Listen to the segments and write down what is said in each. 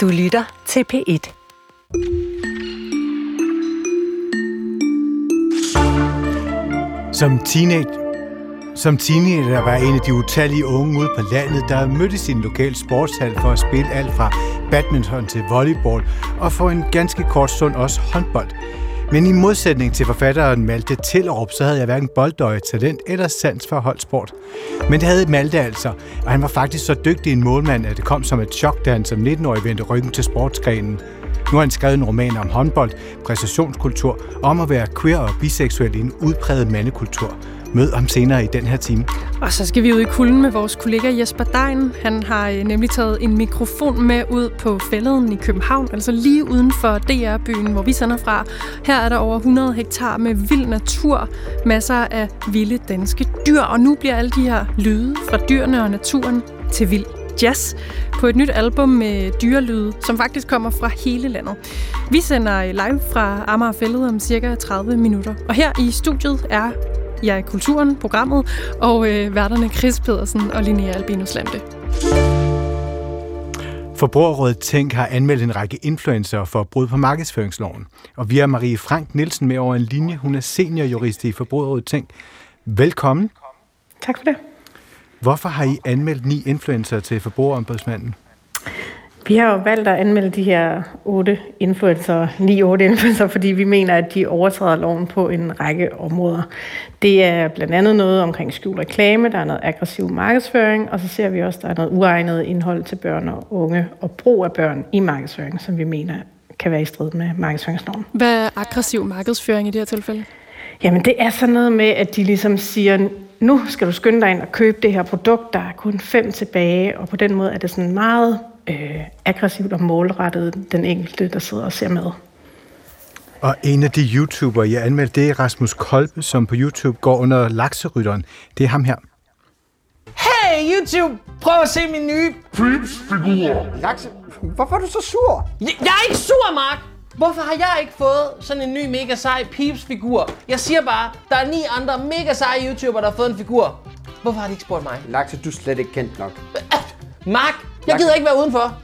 Du lytter til P1. Som teenage, som teenager var en af de utallige unge ude på landet, der mødte sin lokale sportshal for at spille alt fra badminton til volleyball, og for en ganske kort stund også håndbold. Men i modsætning til forfatteren Malte Tillerup, så havde jeg hverken boldøje, talent eller sans for holdsport. Men det havde Malte altså, og han var faktisk så dygtig en målmand, at det kom som et chok, da han som 19-årig vendte ryggen til sportsgrenen. Nu har han skrevet en roman om håndbold, præstationskultur om at være queer og biseksuel i en udpræget mandekultur. Mød ham senere i den her time. Og så skal vi ud i kulden med vores kollega Jesper Dein. Han har øh, nemlig taget en mikrofon med ud på fælleden i København, altså lige uden for DR-byen, hvor vi sender fra. Her er der over 100 hektar med vild natur, masser af vilde danske dyr, og nu bliver alle de her lyde fra dyrene og naturen til vild jazz på et nyt album med dyrelyde, som faktisk kommer fra hele landet. Vi sender øh, live fra Amager Fælled om cirka 30 minutter. Og her i studiet er jeg i Kulturen, programmet, og øh, værterne Chris Pedersen og Linnea Albinus Lande. Forbrugerrådet Tænk har anmeldt en række influencer for brud på markedsføringsloven. Og vi har Marie Frank Nielsen med over en linje. Hun er seniorjurist i Forbrugerrådet Tænk. Velkommen. Tak for det. Hvorfor har I anmeldt ni influencer til Forbrugerombudsmanden? Vi har jo valgt at anmelde de her otte influencer, ni otte influencer, fordi vi mener, at de overtræder loven på en række områder. Det er blandt andet noget omkring skjult reklame, der er noget aggressiv markedsføring, og så ser vi også, at der er noget uegnet indhold til børn og unge og brug af børn i markedsføring, som vi mener kan være i strid med markedsføringsloven. Hvad er aggressiv markedsføring i det her tilfælde? Jamen det er sådan noget med, at de ligesom siger, nu skal du skynde dig ind og købe det her produkt, der er kun fem tilbage, og på den måde er det sådan meget øh, aggressivt og målrettet den enkelte, der sidder og ser med. Og en af de YouTubere, jeg anmeldte, det er Rasmus Kolbe, som på YouTube går under lakserytteren. Det er ham her. Hey YouTube, prøv at se min nye Peeps-figur. Lakse. Hvorfor er du så sur? Jeg, jeg er ikke sur, Mark! Hvorfor har jeg ikke fået sådan en ny mega sej Peeps-figur? Jeg siger bare, der er ni andre mega seje YouTubere, der har fået en figur. Hvorfor har de ikke spurgt mig? Lakse, du er slet ikke kendt nok. Mark, jeg gider ikke være udenfor.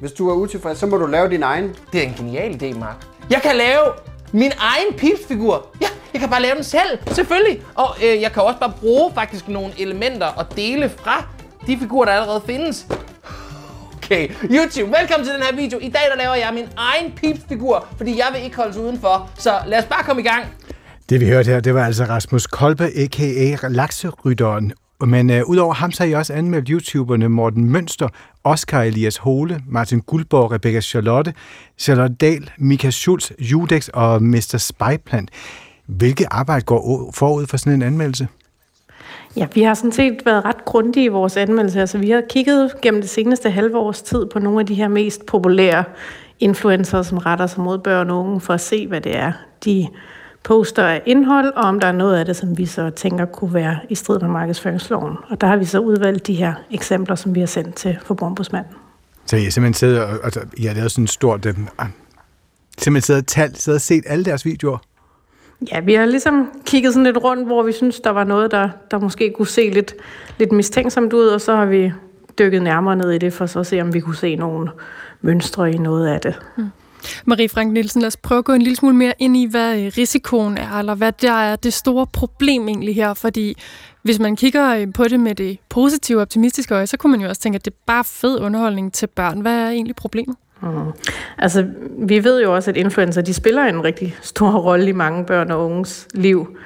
Hvis du er utilfreds, så må du lave din egen. Det er en genial idé, Mark. Jeg kan lave min egen Peeps-figur. Ja, jeg kan bare lave den selv, selvfølgelig. Og øh, jeg kan også bare bruge faktisk nogle elementer og dele fra de figurer, der allerede findes. Okay, YouTube, velkommen til den her video. I dag der laver jeg min egen Peeps-figur, fordi jeg vil ikke holdes udenfor. Så lad os bare komme i gang. Det vi hørte her, det var altså Rasmus Kolbe, a.k.a. Lakserytteren. Men øh, udover ham, så har I også anmeldt YouTuberne Morten Mønster, Oscar Elias Hole, Martin Guldborg, Rebecca Charlotte, Charlotte Dahl, Mika Schulz, Judex og Mr. Spyplant. Hvilket arbejde går forud for sådan en anmeldelse? Ja, vi har sådan set været ret grundige i vores anmeldelse. Altså, vi har kigget gennem det seneste halve års tid på nogle af de her mest populære influencer, som retter sig mod børn og unge, for at se, hvad det er, de poster af indhold, og om der er noget af det, som vi så tænker kunne være i strid med markedsføringsloven. Og der har vi så udvalgt de her eksempler, som vi har sendt til forbrugerombudsmanden. Så I har simpelthen siddet og, altså, I har lavet sådan en stort... Øh, simpelthen siddet og, talt, siddet og set alle deres videoer? Ja, vi har ligesom kigget sådan lidt rundt, hvor vi synes, der var noget, der, der måske kunne se lidt, lidt mistænksomt ud, og så har vi dykket nærmere ned i det, for så at se, om vi kunne se nogle mønstre i noget af det. Mm. Marie Frank Nielsen, lad os prøve at gå en lille smule mere ind i, hvad øh, risikoen er, eller hvad der er det store problem egentlig her, fordi hvis man kigger øh, på det med det positive, optimistiske øje, så kunne man jo også tænke, at det er bare fed underholdning til børn. Hvad er egentlig problemet? Mm. Altså, vi ved jo også, at influencer, de spiller en rigtig stor rolle i mange børn og unges liv,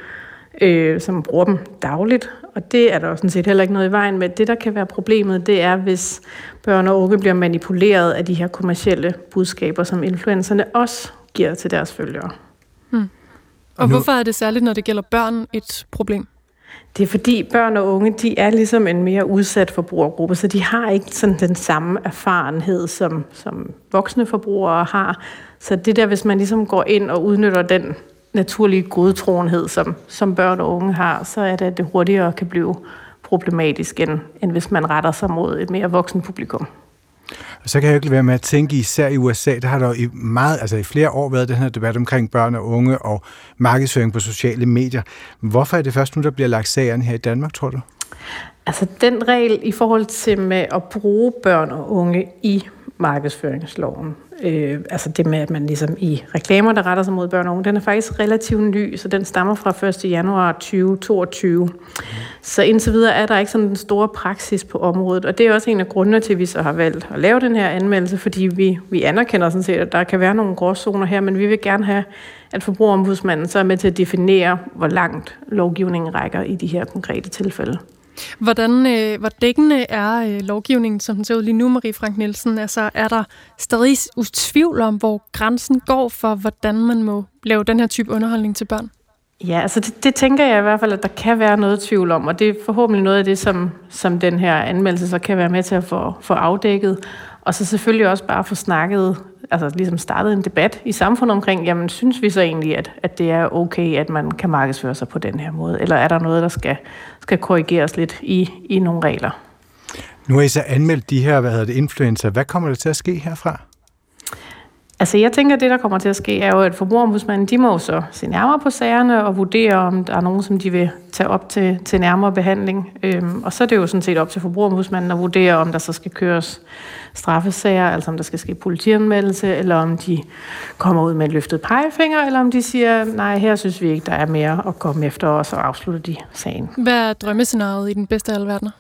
øh, som bruger dem dagligt. Og det er der jo sådan set heller ikke noget i vejen med. Det, der kan være problemet, det er, hvis børn og unge bliver manipuleret af de her kommercielle budskaber, som influencerne også giver til deres følgere. Hmm. Og nu... hvorfor er det særligt, når det gælder børn, et problem? Det er fordi børn og unge, de er ligesom en mere udsat forbrugergruppe, så de har ikke sådan den samme erfarenhed, som, som voksne forbrugere har. Så det der, hvis man ligesom går ind og udnytter den naturlige godtroenhed, som, som børn og unge har, så er det, at det hurtigere kan blive problematisk, end, end hvis man retter sig mod et mere voksen publikum. Og så kan jeg jo ikke være med at tænke, især i USA, der har der i, meget, altså i flere år været den her debat omkring børn og unge og markedsføring på sociale medier. Hvorfor er det først nu, der bliver lagt sagen her i Danmark, tror du? Altså den regel i forhold til med at bruge børn og unge i markedsføringsloven. Øh, altså det med, at man ligesom i reklamer, der retter sig mod børn og unge, den er faktisk relativt ny, så den stammer fra 1. januar 2022. Så indtil videre er der ikke sådan en stor praksis på området, og det er også en af grundene til, at vi så har valgt at lave den her anmeldelse, fordi vi, vi anerkender sådan set, at der kan være nogle gråzoner her, men vi vil gerne have, at forbrugerombudsmanden så er med til at definere, hvor langt lovgivningen rækker i de her konkrete tilfælde. Hvordan, øh, hvor dækkende er øh, lovgivningen, som den ser ud lige nu, Marie Frank Nielsen? Altså, er der stadig tvivl om, hvor grænsen går for, hvordan man må lave den her type underholdning til børn? Ja, altså det, det tænker jeg i hvert fald, at der kan være noget tvivl om, og det er forhåbentlig noget af det, som, som den her anmeldelse så kan være med til at få, få afdækket. Og så selvfølgelig også bare få snakket, altså ligesom startet en debat i samfundet omkring, jamen synes vi så egentlig, at, at det er okay, at man kan markedsføre sig på den her måde? Eller er der noget, der skal, skal korrigeres lidt i, i nogle regler? Nu har I så anmeldt de her, hvad hedder det, influencer. Hvad kommer der til at ske herfra? Altså jeg tænker, at det, der kommer til at ske, er jo, at forbrugerombudsmanden, de må så se nærmere på sagerne og vurdere, om der er nogen, som de vil tage op til, til nærmere behandling. Øhm, og så er det jo sådan set op til forbrugerombudsmanden at vurdere, om der så skal køres straffesager, altså om der skal ske politianmeldelse, eller om de kommer ud med en løftet pegefinger, eller om de siger, nej, her synes vi ikke, der er mere at komme efter os, og afslutte de sagen. Hvad er drømmescenariet i den bedste af alle verdener?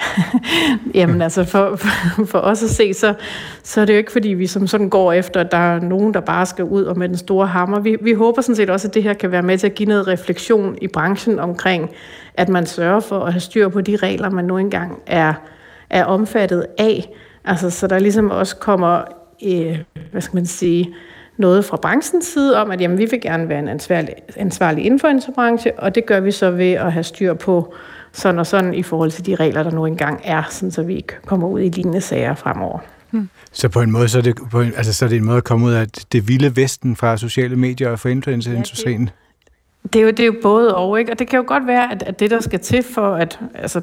Jamen altså, for, for, for os at se, så, så er det jo ikke, fordi vi som sådan går efter, at der er nogen, der bare skal ud og med den store hammer. Vi, vi håber sådan set også, at det her kan være med til at give noget refleksion i branchen omkring, at man sørger for at have styr på de regler, man nu engang er, er omfattet af. Altså, så der ligesom også kommer, øh, hvad skal man sige, noget fra branchens side om, at jamen, vi vil gerne være en ansvarlig, ansvarlig influencerbranche, og det gør vi så ved at have styr på sådan og sådan i forhold til de regler, der nu engang er, sådan så vi ikke kommer ud i lignende sager fremover. Hmm. Så på en måde, så er, det, på en, altså, så er det en måde at komme ud af det vilde vesten fra sociale medier og fra influencerindustrien? Ja, det er jo, det er jo både og, ikke? Og det kan jo godt være, at, at det, der skal til for at... Altså,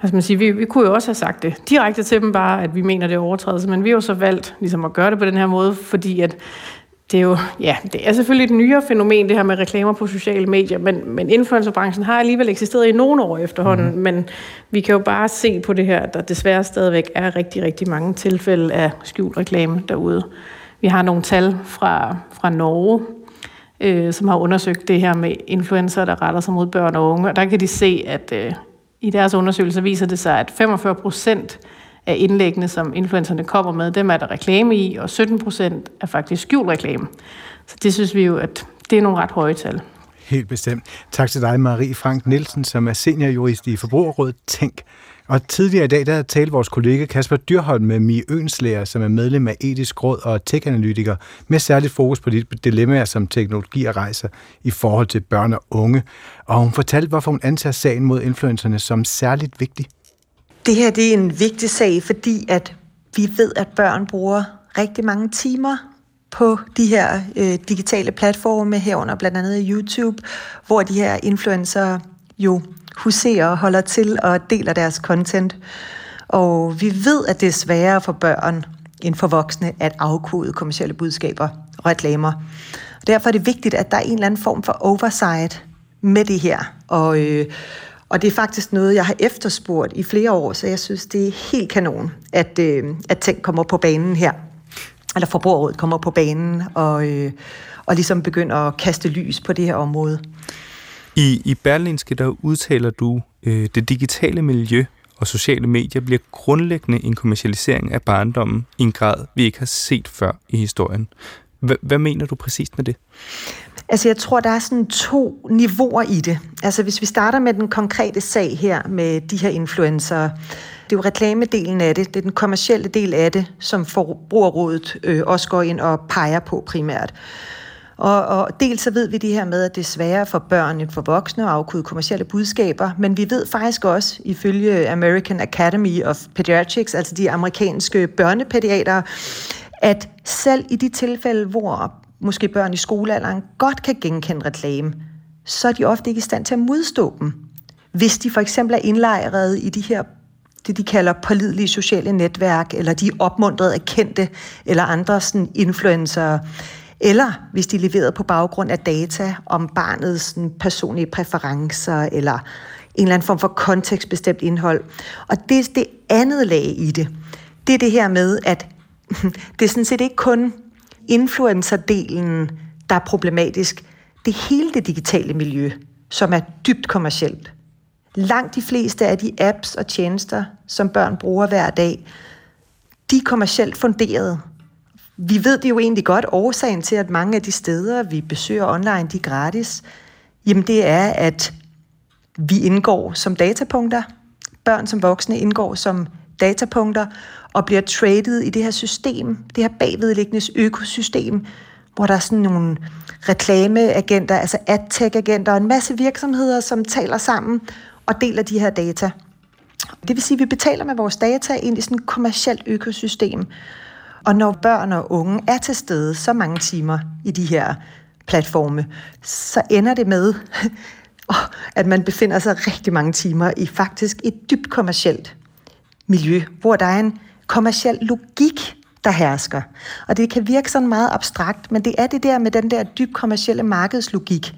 hvad skal man sige, vi, vi kunne jo også have sagt det direkte til dem bare, at vi mener, det er overtrædelse, men vi har jo så valgt ligesom at gøre det på den her måde, fordi at det er jo, ja, det er selvfølgelig et nyere fænomen, det her med reklamer på sociale medier, men, men influencerbranchen har alligevel eksisteret i nogle år efterhånden, mm. men vi kan jo bare se på det her, at der desværre stadigvæk er rigtig, rigtig mange tilfælde af skjult reklame derude. Vi har nogle tal fra, fra Norge, øh, som har undersøgt det her med influencer, der retter sig mod børn og unge, og der kan de se, at øh, i deres undersøgelse viser det sig, at 45 procent af indlæggene, som influencerne kommer med, dem er der reklame i, og 17 procent er faktisk skjult reklame. Så det synes vi jo, at det er nogle ret høje tal. Helt bestemt. Tak til dig, Marie Frank Nielsen, som er seniorjurist i Forbrugerrådet Tænk. Og tidligere i dag, der talte vores kollega Kasper Dyrholm med Mie Ønslæger, som er medlem af Etisk Råd og tech-analytiker, med særligt fokus på de dilemmaer, som teknologier rejser i forhold til børn og unge. Og hun fortalte, hvorfor hun antager sagen mod influencerne som særligt vigtig. Det her det er en vigtig sag, fordi at vi ved, at børn bruger rigtig mange timer på de her øh, digitale platforme herunder, blandt andet YouTube, hvor de her influencer jo huserer og holder til og deler deres content. Og vi ved, at det er sværere for børn end for voksne at afkode kommersielle budskaber og reklamer. Og derfor er det vigtigt, at der er en eller anden form for oversight med det her. Og, øh, og det er faktisk noget, jeg har efterspurgt i flere år, så jeg synes, det er helt kanon, at, øh, at ting kommer på banen her. Eller forbrugerrådet kommer på banen og, øh, og ligesom begynder at kaste lys på det her område. I, i Berlinske, der udtaler du, øh, det digitale miljø og sociale medier bliver grundlæggende en kommercialisering af barndommen i en grad, vi ikke har set før i historien. H- hvad mener du præcist med det? Altså jeg tror, der er sådan to niveauer i det. Altså hvis vi starter med den konkrete sag her med de her influencer, det er jo reklamedelen af det, det er den kommercielle del af det, som Forbrugerrådet øh, også går ind og peger på primært. Og, og dels så ved vi det her med, at det er sværere for børn end for voksne at afkode kommersielle budskaber, men vi ved faktisk også, ifølge American Academy of Pediatrics, altså de amerikanske børnepædiater, at selv i de tilfælde, hvor måske børn i skolealderen godt kan genkende reklame, så er de ofte ikke i stand til at modstå dem. Hvis de for eksempel er indlejret i de her det, de kalder pålidelige sociale netværk, eller de er opmuntret af kendte eller andre sådan influencer, eller hvis de er leveret på baggrund af data om barnets sådan, personlige præferencer, eller en eller anden form for kontekstbestemt indhold. Og det er det andet lag i det. Det er det her med, at det er sådan set ikke kun influencerdelen, der er problematisk. Det er hele det digitale miljø, som er dybt kommercielt. Langt de fleste af de apps og tjenester, som børn bruger hver dag, de er kommercielt funderet. Vi ved det jo egentlig godt, årsagen til, at mange af de steder, vi besøger online, de er gratis. Jamen det er, at vi indgår som datapunkter. Børn som voksne indgår som datapunkter og bliver traded i det her system, det her bagvedliggende økosystem, hvor der er sådan nogle reklameagenter, altså adtech-agenter og en masse virksomheder, som taler sammen og deler de her data. Det vil sige, at vi betaler med vores data ind i sådan et kommersielt økosystem. Og når børn og unge er til stede så mange timer i de her platforme, så ender det med, at man befinder sig rigtig mange timer i faktisk et dybt kommersielt miljø, hvor der er en kommersiel logik, der hersker. Og det kan virke sådan meget abstrakt, men det er det der med den der dybt kommersielle markedslogik,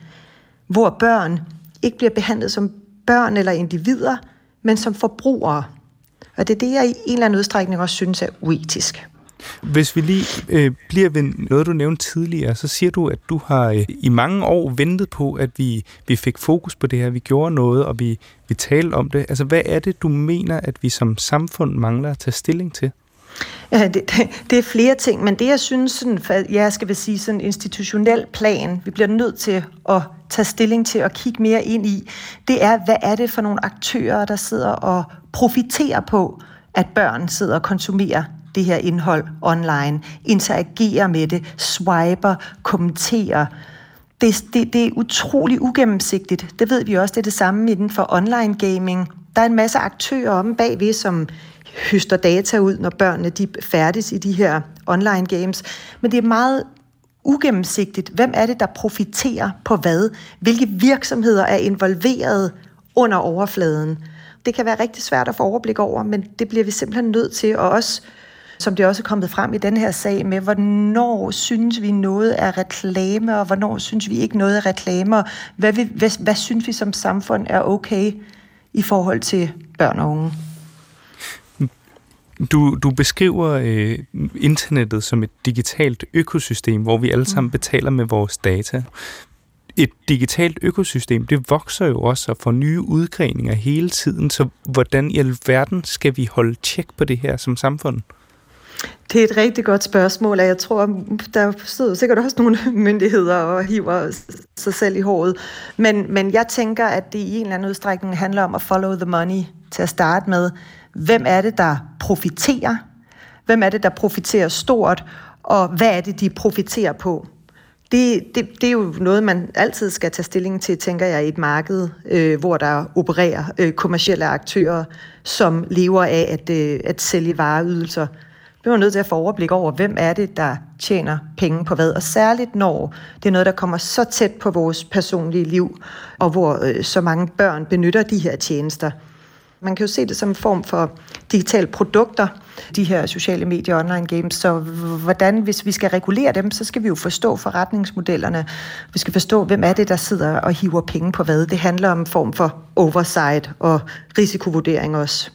hvor børn ikke bliver behandlet som børn eller individer, men som forbrugere. Og det er det, jeg i en eller anden udstrækning også synes er uetisk. Hvis vi lige øh, bliver ved noget, du nævnte tidligere, så siger du, at du har øh, i mange år ventet på, at vi, vi fik fokus på det her, vi gjorde noget, og vi, vi talte om det. Altså, hvad er det, du mener, at vi som samfund mangler at tage stilling til? Ja, det, det, det er flere ting, men det jeg synes, sådan, jeg skal vil sige sådan institutionel plan, vi bliver nødt til at tage stilling til og kigge mere ind i, det er, hvad er det for nogle aktører, der sidder og profiterer på, at børn sidder og konsumerer det her indhold online, interagerer med det, swiper, kommenterer. Det, det, det er utrolig ugennemsigtigt. Det ved vi også, det er det samme inden for online gaming. Der er en masse aktører om bagved, som høster data ud, når børnene de færdes i de her online games. Men det er meget ugennemsigtigt. Hvem er det, der profiterer på hvad? Hvilke virksomheder er involveret under overfladen? Det kan være rigtig svært at få overblik over, men det bliver vi simpelthen nødt til. at også, som det også er kommet frem i den her sag med, hvornår synes vi noget er reklame, og hvornår synes vi ikke noget er reklame, og hvad, vi, hvad, hvad synes vi som samfund er okay i forhold til børn og unge? Du, du beskriver øh, internettet som et digitalt økosystem, hvor vi alle sammen mm. betaler med vores data. Et digitalt økosystem, det vokser jo også og får nye udgreninger hele tiden, så hvordan i alverden skal vi holde tjek på det her som samfund? Det er et rigtig godt spørgsmål, og jeg tror, der sidder sikkert også nogle myndigheder og hiver sig selv i håret. Men, men jeg tænker, at det i en eller anden udstrækning handler om at follow the money til at starte med. Hvem er det, der profiterer? Hvem er det, der profiterer stort? Og hvad er det, de profiterer på? Det, det, det er jo noget, man altid skal tage stilling til, tænker jeg, i et marked, øh, hvor der opererer øh, kommersielle aktører, som lever af at, øh, at sælge vareydelser. Vi man nødt til at få overblik over, hvem er det, der tjener penge på hvad, og særligt når det er noget, der kommer så tæt på vores personlige liv, og hvor øh, så mange børn benytter de her tjenester. Man kan jo se det som en form for digitale produkter, de her sociale medier og online games. Så hvordan, hvis vi skal regulere dem, så skal vi jo forstå forretningsmodellerne. Vi skal forstå, hvem er det, der sidder og hiver penge på hvad. Det handler om en form for oversight og risikovurdering også.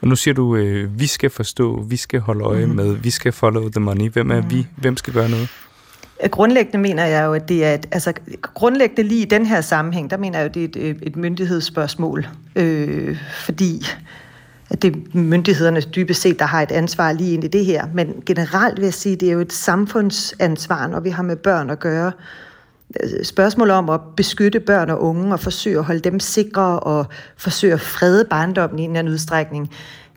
Og nu siger du, øh, vi skal forstå, vi skal holde øje mm. med, vi skal follow the money. Hvem er mm. vi? Hvem skal gøre noget? Grundlæggende mener jeg jo, at det er, et, altså grundlæggende lige i den her sammenhæng, der mener jeg jo, det er et, et myndighedsspørgsmål, øh, fordi at det er myndighederne dybest set, der har et ansvar lige ind i det her. Men generelt vil jeg sige, at det er jo et samfundsansvar, når vi har med børn at gøre. Spørgsmål om at beskytte børn og unge og forsøge at holde dem sikre og forsøge at frede barndommen i en eller anden udstrækning.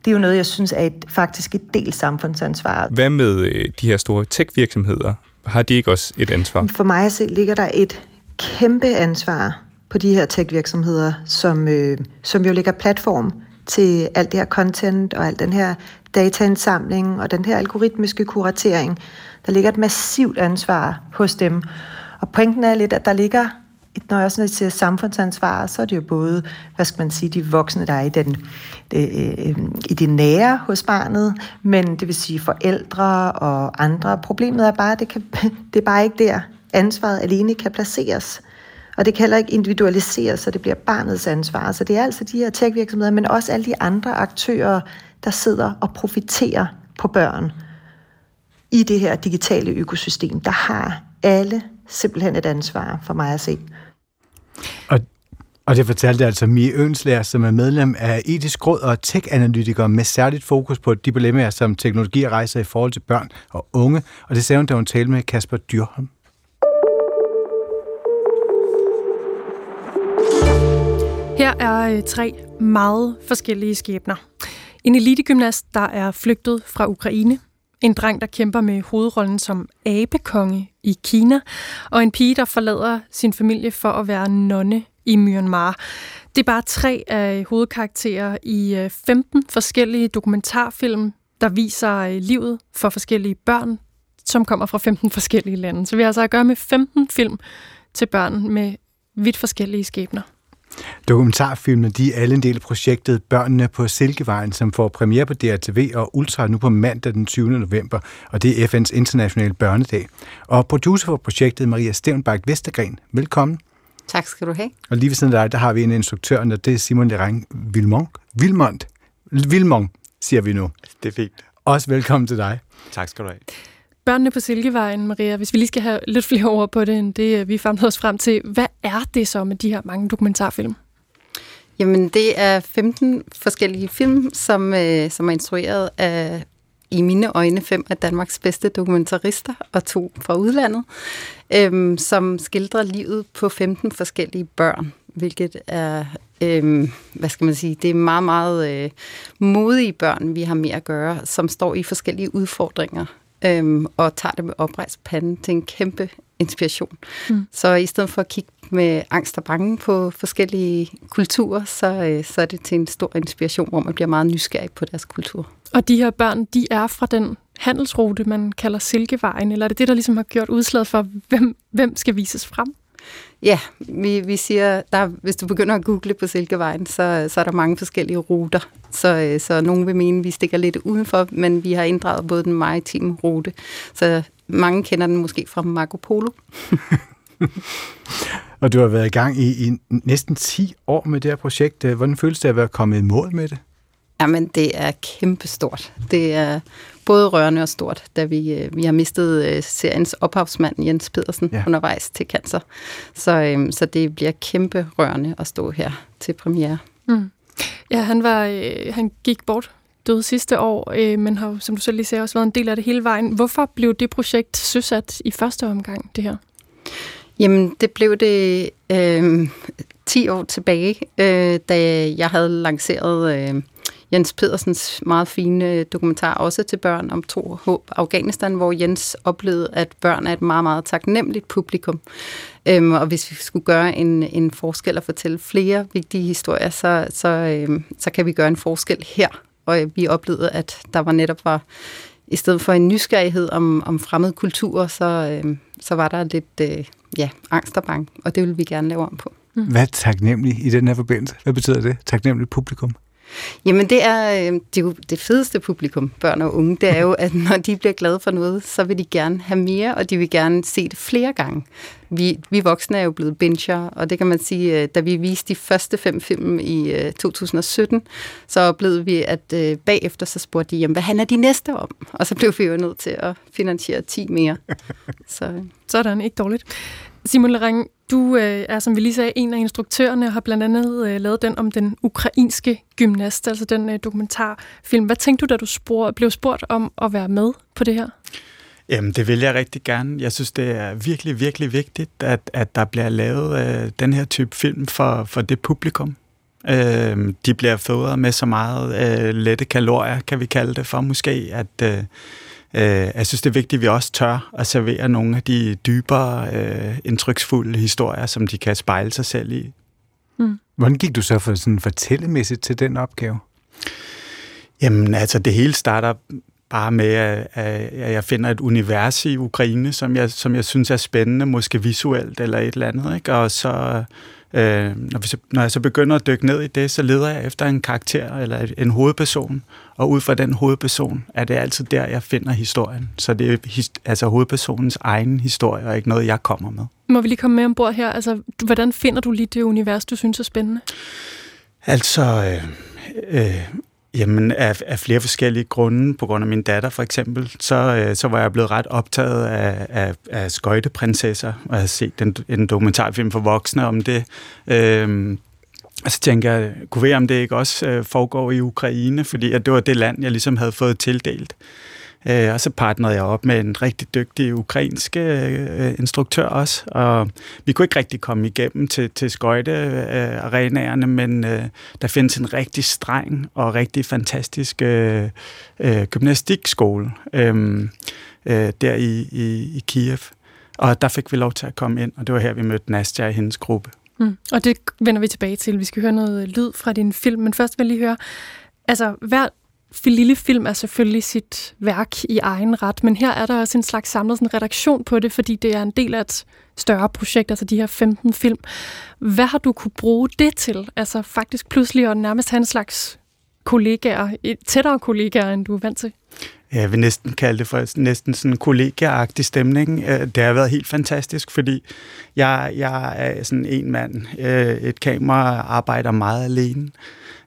Det er jo noget, jeg synes er et, faktisk et del samfundsansvar. Hvad med øh, de her store tech-virksomheder? Har de ikke også et ansvar? For mig at se ligger der et kæmpe ansvar på de her tech-virksomheder, som, øh, som jo ligger platform til alt det her content og al den her dataindsamling og den her algoritmiske kuratering. Der ligger et massivt ansvar hos dem. Og pointen er lidt, at der ligger når jeg sådan til samfundsansvar, så er det jo både, hvad skal man sige, de voksne, der er i, den, det, øh, i det nære hos barnet, men det vil sige forældre og andre. Problemet er bare, at det, kan, det er bare ikke der, ansvaret alene kan placeres. Og det kan heller ikke individualiseres, så det bliver barnets ansvar. Så det er altså de her tech-virksomheder, men også alle de andre aktører, der sidder og profiterer på børn. i det her digitale økosystem, der har alle simpelthen et ansvar for mig at se. Og, og det fortalte altså Mie Ønslærer, som er medlem af Etisk Råd og tech-analytiker med særligt fokus på dilemmaer, som teknologi rejser i forhold til børn og unge. Og det sagde hun, da hun talte med Kasper Dyrholm. Her er øh, tre meget forskellige skæbner. En elitegymnast, der er flygtet fra Ukraine. En dreng, der kæmper med hovedrollen som abekonge i Kina. Og en pige, der forlader sin familie for at være nonne i Myanmar. Det er bare tre af hovedkarakterer i øh, 15 forskellige dokumentarfilm, der viser øh, livet for forskellige børn, som kommer fra 15 forskellige lande. Så vi har altså at gøre med 15 film til børn med vidt forskellige skæbner. Dokumentarfilmene de er alle en del af projektet Børnene på Silkevejen, som får premiere på DRTV og Ultra nu på mandag den 20. november, og det er FN's internationale børnedag. Og producer for projektet Maria Stevnbak Vestergren, velkommen. Tak skal du have. Og lige ved siden af dig, der har vi en instruktør, og det er Simon Lerang Vilmont. Vilmont. Vilmont, siger vi nu. Det er fint. Også velkommen til dig. Tak skal du have. Børnene på Silkevejen, Maria, hvis vi lige skal have lidt flere ord på det, end det øh, vi famlede os frem til. Hvad er det så med de her mange dokumentarfilm? Jamen, det er 15 forskellige film, som, øh, som er instrueret af, i mine øjne, fem af Danmarks bedste dokumentarister og to fra udlandet, øh, som skildrer livet på 15 forskellige børn, hvilket er øh, hvad skal man sige, det er meget, meget øh, modige børn, vi har med at gøre, som står i forskellige udfordringer øhm, og tager det med oprejst pande til en kæmpe inspiration. Mm. Så i stedet for at kigge med angst og bange på forskellige kulturer, så, øh, så er det til en stor inspiration, hvor man bliver meget nysgerrig på deres kultur. Og de her børn, de er fra den handelsrute, man kalder Silkevejen, eller er det det, der ligesom har gjort udslaget for, hvem, hvem skal vises frem? Ja, vi, vi siger, der, hvis du begynder at google på Silkevejen, så, så er der mange forskellige ruter. Så, øh, så nogen vil mene, at vi stikker lidt udenfor, men vi har inddraget både den maritime rute. Så mange kender den måske fra Marco Polo. og du har været i gang i, i næsten 10 år med det her projekt. Hvordan føles det at være kommet i mål med det? Jamen, det er kæmpestort. Det er både rørende og stort, da vi, øh, vi har mistet øh, seriens ophavsmand Jens Pedersen ja. undervejs til cancer. Så, øhm, så det bliver kæmpe rørende at stå her til premiere. Mm. Ja, han, var, øh, han gik bort døde sidste år, øh, men har som du selv lige sagde, også været en del af det hele vejen. Hvorfor blev det projekt søsat i første omgang, det her? Jamen, det blev det øh, 10 år tilbage, øh, da jeg havde lanceret øh, Jens Pedersens meget fine øh, dokumentar, også til børn om tro og håb Afghanistan, hvor Jens oplevede, at børn er et meget, meget taknemmeligt publikum. Øhm, og hvis vi skulle gøre en, en forskel og fortælle flere vigtige historier, så, så, øhm, så kan vi gøre en forskel her. Og øh, vi oplevede, at der var netop var, i stedet for en nysgerrighed om, om fremmede kulturer, så, øh, så var der lidt øh, ja, angst og bang, og det vil vi gerne lave om på. Mm. Hvad er taknemmelig i den her forbindelse? Hvad betyder det, taknemmeligt publikum? Jamen det er, øh, det er jo det fedeste publikum, børn og unge, det er jo, at når de bliver glade for noget, så vil de gerne have mere, og de vil gerne se det flere gange. Vi, vi voksne er jo blevet binger, og det kan man sige, øh, da vi viste de første fem film i 2017, øh, så oplevede vi, at bagefter så spurgte de, jamen hvad handler de næste om? Og så blev vi jo nødt til at finansiere 10 mere. Så. Sådan, ikke dårligt. Simon Lerang, du øh, er, som vi lige sagde, en af instruktørerne og har blandt andet øh, lavet den om den ukrainske gymnast, altså den øh, dokumentarfilm. Hvad tænkte du, da du spor, blev spurgt om at være med på det her? Jamen, det vil jeg rigtig gerne. Jeg synes, det er virkelig, virkelig vigtigt, at, at der bliver lavet øh, den her type film for, for det publikum. Øh, de bliver fodret med så meget øh, lette kalorier, kan vi kalde det for måske, at... Øh, Øh, jeg synes, det er vigtigt, at vi også tør at servere nogle af de dybere, øh, indtryksfulde historier, som de kan spejle sig selv i. Mm. Hvordan gik du så for sådan fortællemæssigt til den opgave? Jamen, altså det hele starter bare med, at, jeg finder et univers i Ukraine, som jeg, som jeg synes er spændende, måske visuelt eller et eller andet. Ikke? Og så Øh, når, vi så, når jeg så begynder at dykke ned i det, så leder jeg efter en karakter eller en hovedperson, og ud fra den hovedperson er det altid der, jeg finder historien. Så det er his, altså hovedpersonens egen historie, og ikke noget, jeg kommer med. Må vi lige komme med ombord her? Altså, hvordan finder du lige det univers, du synes er spændende? Altså, øh, øh, Jamen, af, af flere forskellige grunde. På grund af min datter, for eksempel, så, øh, så var jeg blevet ret optaget af, af, af skøjteprinsesser, og jeg har set en, en dokumentarfilm for voksne om det. Øh, og så tænker jeg, kunne være, om det ikke også øh, foregår i Ukraine, fordi at det var det land, jeg ligesom havde fået tildelt. Øh, Øh, og så partnerede jeg op med en rigtig dygtig ukrainsk øh, øh, instruktør også, og vi kunne ikke rigtig komme igennem til, til skøjtearenaerne, øh, men øh, der findes en rigtig streng og rigtig fantastisk øh, øh, gymnastikskole øh, øh, der i, i, i Kiev. Og der fik vi lov til at komme ind, og det var her, vi mødte Nastja i hendes gruppe. Mm. Og det vender vi tilbage til. Vi skal høre noget lyd fra din film, men først vil jeg lige høre, altså hver lille film er selvfølgelig sit værk i egen ret, men her er der også en slags samlet sådan, redaktion på det, fordi det er en del af et større projekt, altså de her 15 film. Hvad har du kunne bruge det til? Altså faktisk pludselig at nærmest have en slags kollegaer, tættere kollegaer, end du er vant til? jeg vil næsten kalde det for næsten sådan en kollegiagtig stemning. Øh, det har været helt fantastisk, fordi jeg, jeg er sådan en mand. Øh, et kamera arbejder meget alene.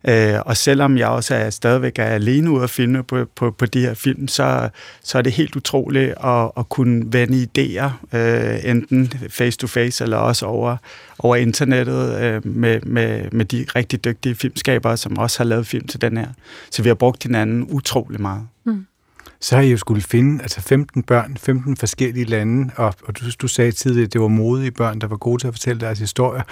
Øh, og selvom jeg også er stadigvæk er alene ude at filme på, på, på de her film, så, så er det helt utroligt at, at kunne vende idéer, øh, enten face-to-face eller også over, over internettet øh, med, med, med de rigtig dygtige filmskabere, som også har lavet film til den her. Så vi har brugt hinanden utrolig meget. Mm så har I jo skulle finde altså 15 børn, 15 forskellige lande, og, og du, du sagde tidligere, at det var modige børn, der var gode til at fortælle deres historier.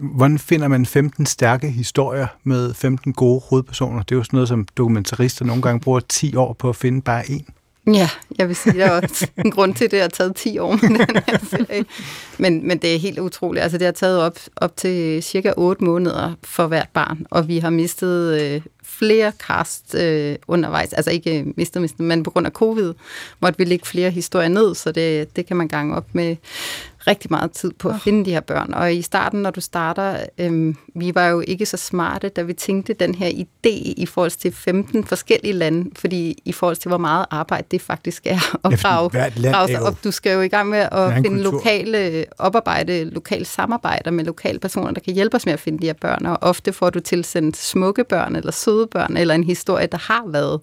Hvordan finder man 15 stærke historier med 15 gode hovedpersoner? Det er jo sådan noget, som dokumentarister nogle gange bruger 10 år på at finde bare en. Ja, jeg vil sige, der er også en grund til, at det har taget 10 år med den her serie. Men, men det er helt utroligt. Altså, det har taget op, op til cirka 8 måneder for hvert barn, og vi har mistet øh, flere cast øh, undervejs. Altså ikke øh, mistet, mistet, men på grund af covid måtte vi lægge flere historier ned, så det, det kan man gange op med rigtig meget tid på at oh. finde de her børn. Og i starten, når du starter, øhm, vi var jo ikke så smarte, da vi tænkte den her idé i forhold til 15 forskellige lande, fordi i forhold til, hvor meget arbejde det faktisk er at grave, grave sig op. Du skal jo i gang med at finde kultur. lokale, oparbejde lokale samarbejder med lokale personer, der kan hjælpe os med at finde de her børn. Og ofte får du tilsendt smukke børn, eller søde børn, eller en historie, der har været.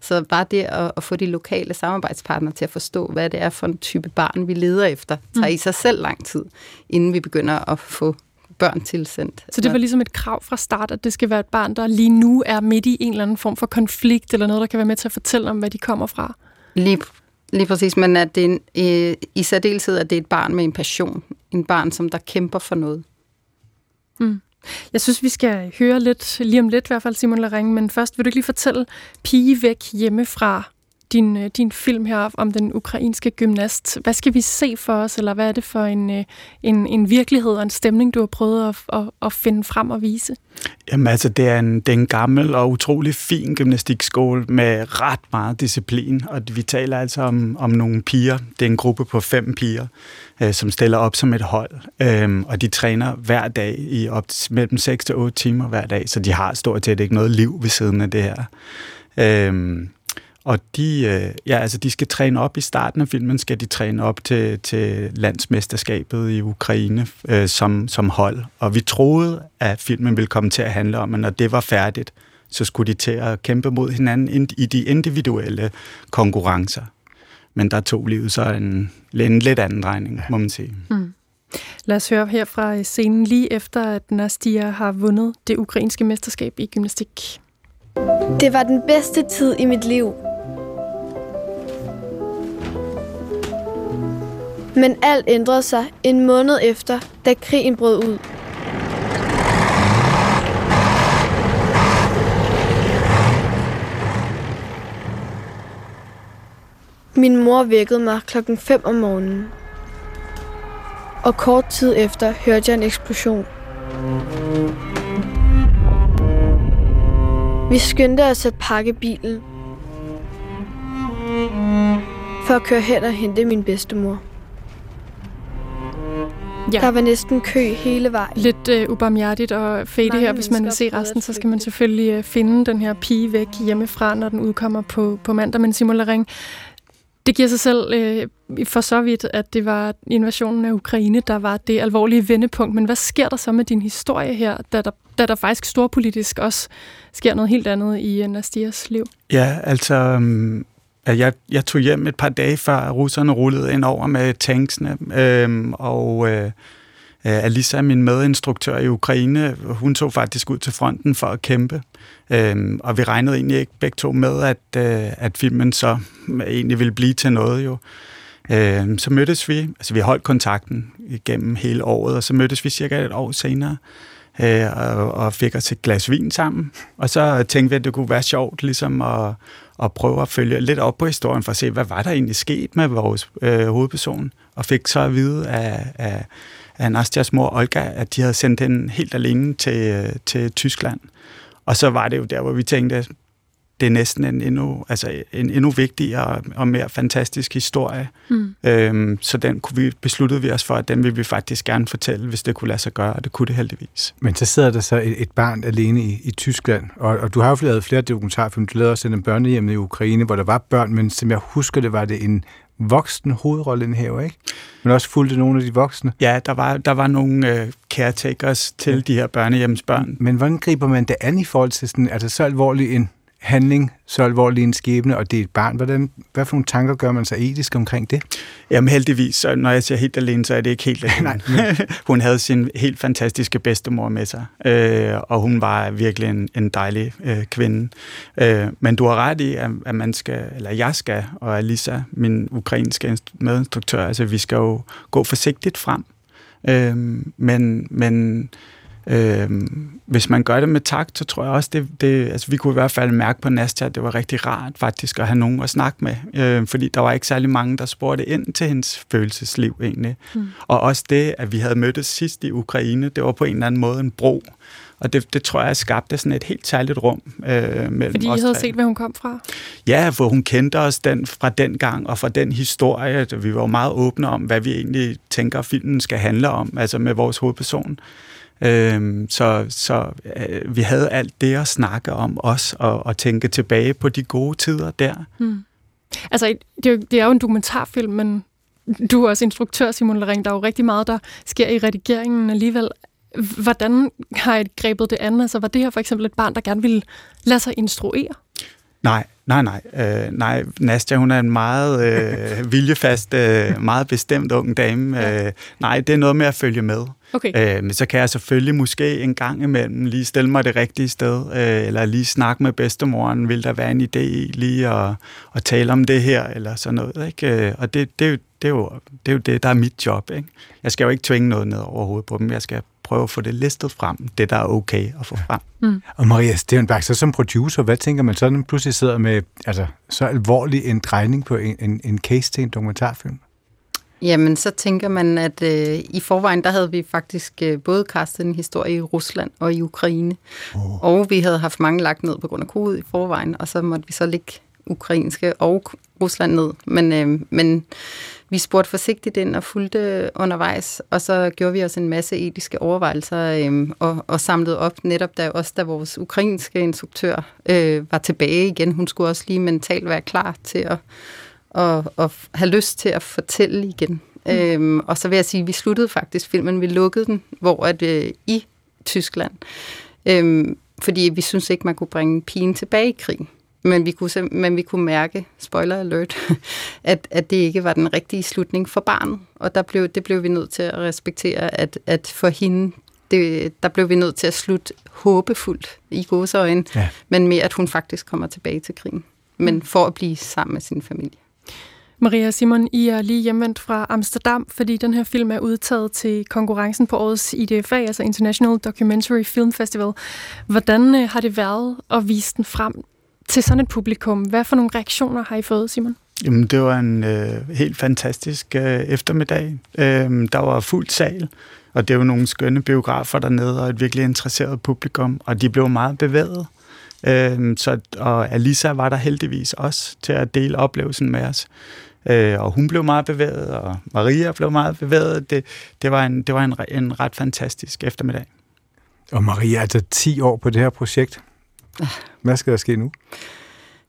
Så bare det at, at få de lokale samarbejdspartnere til at forstå, hvad det er for en type barn, vi leder efter, tager mm. i sig selv lang tid, inden vi begynder at få børn tilsendt. Så det var ligesom et krav fra start, at det skal være et barn, der lige nu er midt i en eller anden form for konflikt, eller noget, der kan være med til at fortælle om, hvad de kommer fra? Lige, lige præcis, men at det en, øh, i særdeleshed, at det er et barn med en passion. En barn, som der kæmper for noget. Mm. Jeg synes, vi skal høre lidt, lige om lidt i hvert fald, Simon Laring, men først vil du ikke lige fortælle Pige væk hjemmefra, din, øh, din film her om den ukrainske gymnast. Hvad skal vi se for os, eller hvad er det for en, øh, en, en virkelighed og en stemning, du har prøvet at, at, at finde frem og vise? Jamen altså, det er, en, det er en gammel og utrolig fin gymnastikskole med ret meget disciplin, og vi taler altså om, om nogle piger. Det er en gruppe på fem piger, øh, som stiller op som et hold, øh, og de træner hver dag i op til mellem 6 til 8 timer hver dag, så de har stort set ikke noget liv ved siden af det her. Øh, og de, øh, ja, altså de skal træne op i starten af filmen, skal de træne op til, til landsmesterskabet i Ukraine øh, som, som hold. Og vi troede, at filmen ville komme til at handle om, at når det var færdigt, så skulle de til at kæmpe mod hinanden i de individuelle konkurrencer. Men der tog livet så en, en lidt anden drejning, må man sige. Mm. Lad os høre her fra scenen lige efter, at Nastia har vundet det ukrainske mesterskab i gymnastik. Det var den bedste tid i mit liv. Men alt ændrede sig en måned efter, da krigen brød ud. Min mor vækkede mig klokken 5 om morgenen. Og kort tid efter hørte jeg en eksplosion. Vi skyndte os at pakke bilen for at køre hen og hente min bedstemor. Ja. Der var næsten kø hele vejen. Lidt uh, ubarmhjertigt og fade her. Hvis man vil se resten, så skal man selvfølgelig uh, finde den her pige væk hjemmefra, når den udkommer på, på mandag. Men Simon Laring, Det giver sig selv øh, for så vidt, at det var invasionen af Ukraine, der var det alvorlige vendepunkt. Men hvad sker der så med din historie her, da der, da der faktisk storpolitisk også sker noget helt andet i Nastias liv? Ja, altså... Jeg, jeg tog hjem et par dage før russerne rullede ind over med tanksene, øhm, og øh, øh, Alisa, min medinstruktør i Ukraine, hun tog faktisk ud til fronten for at kæmpe. Øhm, og vi regnede egentlig ikke begge to med, at, øh, at filmen så egentlig ville blive til noget jo. Øhm, så mødtes vi, altså vi holdt kontakten igennem hele året, og så mødtes vi cirka et år senere øh, og, og fik os et glas vin sammen. Og så tænkte vi, at det kunne være sjovt ligesom at, at prøve at følge lidt op på historien for at se, hvad var der egentlig sket med vores øh, hovedperson. Og fik så at vide af, af, af Nastias mor Olga, at de havde sendt hende helt alene til, øh, til Tyskland. Og så var det jo der, hvor vi tænkte, det er næsten en endnu, altså en endnu vigtigere og mere fantastisk historie. Mm. Øhm, så den kunne vi, besluttede vi os for, at den ville vi faktisk gerne fortælle, hvis det kunne lade sig gøre, og det kunne det heldigvis. Men så sidder der så et, et barn alene i, i Tyskland, og, og du har jo lavet flere dokumentarfilm. Du lavede også en børnehjem i Ukraine, hvor der var børn, men som jeg husker det, var det en voksen hovedrolleindhaver, ikke? Men også fulgte nogle af de voksne. Ja, der var, der var nogle uh, caretakers til ja. de her børnehjemsbørn. Men hvordan griber man det an i forhold til sådan, altså så alvorlig en handling, så alvorlig en skæbne, og det er et barn. Hvordan, hvad for nogle tanker gør man sig etisk omkring det? Jamen heldigvis, så når jeg siger helt alene, så er det ikke helt alene. Nej, hun havde sin helt fantastiske bedstemor med sig, øh, og hun var virkelig en, en dejlig øh, kvinde. Øh, men du har ret i, at, at man skal, eller jeg skal, og Alisa, min ukrainske medinstruktør, altså vi skal jo gå forsigtigt frem. Øh, men, men Øh, hvis man gør det med takt, så tror jeg også, det, det altså vi kunne i hvert fald mærke på Nastia, at det var rigtig rart faktisk at have nogen at snakke med, øh, fordi der var ikke særlig mange, der spurgte ind til hendes følelsesliv egentlig. Mm. Og også det, at vi havde mødtes sidst i Ukraine, det var på en eller anden måde en bro, og det, det tror jeg skabte sådan et helt særligt rum øh, mellem Fordi I havde tre. set, hvor hun kom fra? Ja, for hun kendte os den, fra den gang og fra den historie. Vi var jo meget åbne om, hvad vi egentlig tænker, filmen skal handle om, altså med vores hovedperson. Øhm, så så øh, vi havde alt det at snakke om os og, og tænke tilbage på de gode tider der. Hmm. Altså, det er, jo, det er jo en dokumentarfilm, men du er også instruktør, Simon Lering. Der er jo rigtig meget, der sker i redigeringen alligevel. Hvordan har I grebet det andet? Altså, var det her for eksempel et barn, der gerne ville lade sig instruere? Nej, nej, nej. Øh, nej, Nastia, hun er en meget øh, viljefast, øh, meget bestemt ung dame. Ja. Øh, nej, det er noget med at følge med. Okay. Øh, men så kan jeg selvfølgelig måske en gang imellem lige stille mig det rigtige sted, øh, eller lige snakke med bedstemoren. Vil der være en idé i lige at, at tale om det her, eller sådan noget. Ikke? Øh, og det, det, det, er jo, det er jo det, der er mit job. Ikke? Jeg skal jo ikke tvinge noget ned over hovedet på dem. Jeg skal prøve at få det listet frem, det der er okay at få frem. Mm. Og Maria Stevenberg, så som producer, hvad tænker man så, når man pludselig sidder med altså, så alvorlig en drejning på en, en, en case til en dokumentarfilm? Jamen, så tænker man, at øh, i forvejen, der havde vi faktisk øh, både kastet en historie i Rusland og i Ukraine. Oh. Og vi havde haft mange lagt ned på grund af covid i forvejen, og så måtte vi så lægge ukrainske og Rusland ned. Men, øh, men vi spurgte forsigtigt ind og fulgte undervejs, og så gjorde vi os en masse etiske overvejelser øh, og, og samlede op netop da også da vores ukrainske instruktør øh, var tilbage igen. Hun skulle også lige mentalt være klar til at, at, at have lyst til at fortælle igen. Mm. Øhm, og så vil jeg sige, at vi sluttede faktisk filmen, vi lukkede den, hvor at øh, i Tyskland, øhm, fordi vi synes ikke, man kunne bringe pigen tilbage i krigen. Men vi kunne, men vi kunne mærke, spoiler alert, at, at det ikke var den rigtige slutning for barnet. Og der blev, det blev vi nødt til at respektere, at, at for hende, det, der blev vi nødt til at slutte håbefuldt i øjne, ja. men med at hun faktisk kommer tilbage til krigen. Men mm. for at blive sammen med sin familie. Maria Simon, I er lige hjemvendt fra Amsterdam, fordi den her film er udtaget til konkurrencen på årets IDFA, altså International Documentary Film Festival. Hvordan øh, har det været at vise den frem til sådan et publikum. Hvad for nogle reaktioner har I fået, Simon? Jamen, det var en øh, helt fantastisk øh, eftermiddag. Øh, der var fuld sal, og det var nogle skønne biografer dernede, og et virkelig interesseret publikum, og de blev meget bevæget. Øh, så, og Alisa var der heldigvis også til at dele oplevelsen med os. Øh, og hun blev meget bevæget, og Maria blev meget bevæget. Det, det var, en, det var en, en ret fantastisk eftermiddag. Og Maria, altså 10 år på det her projekt. Hvad skal der ske nu?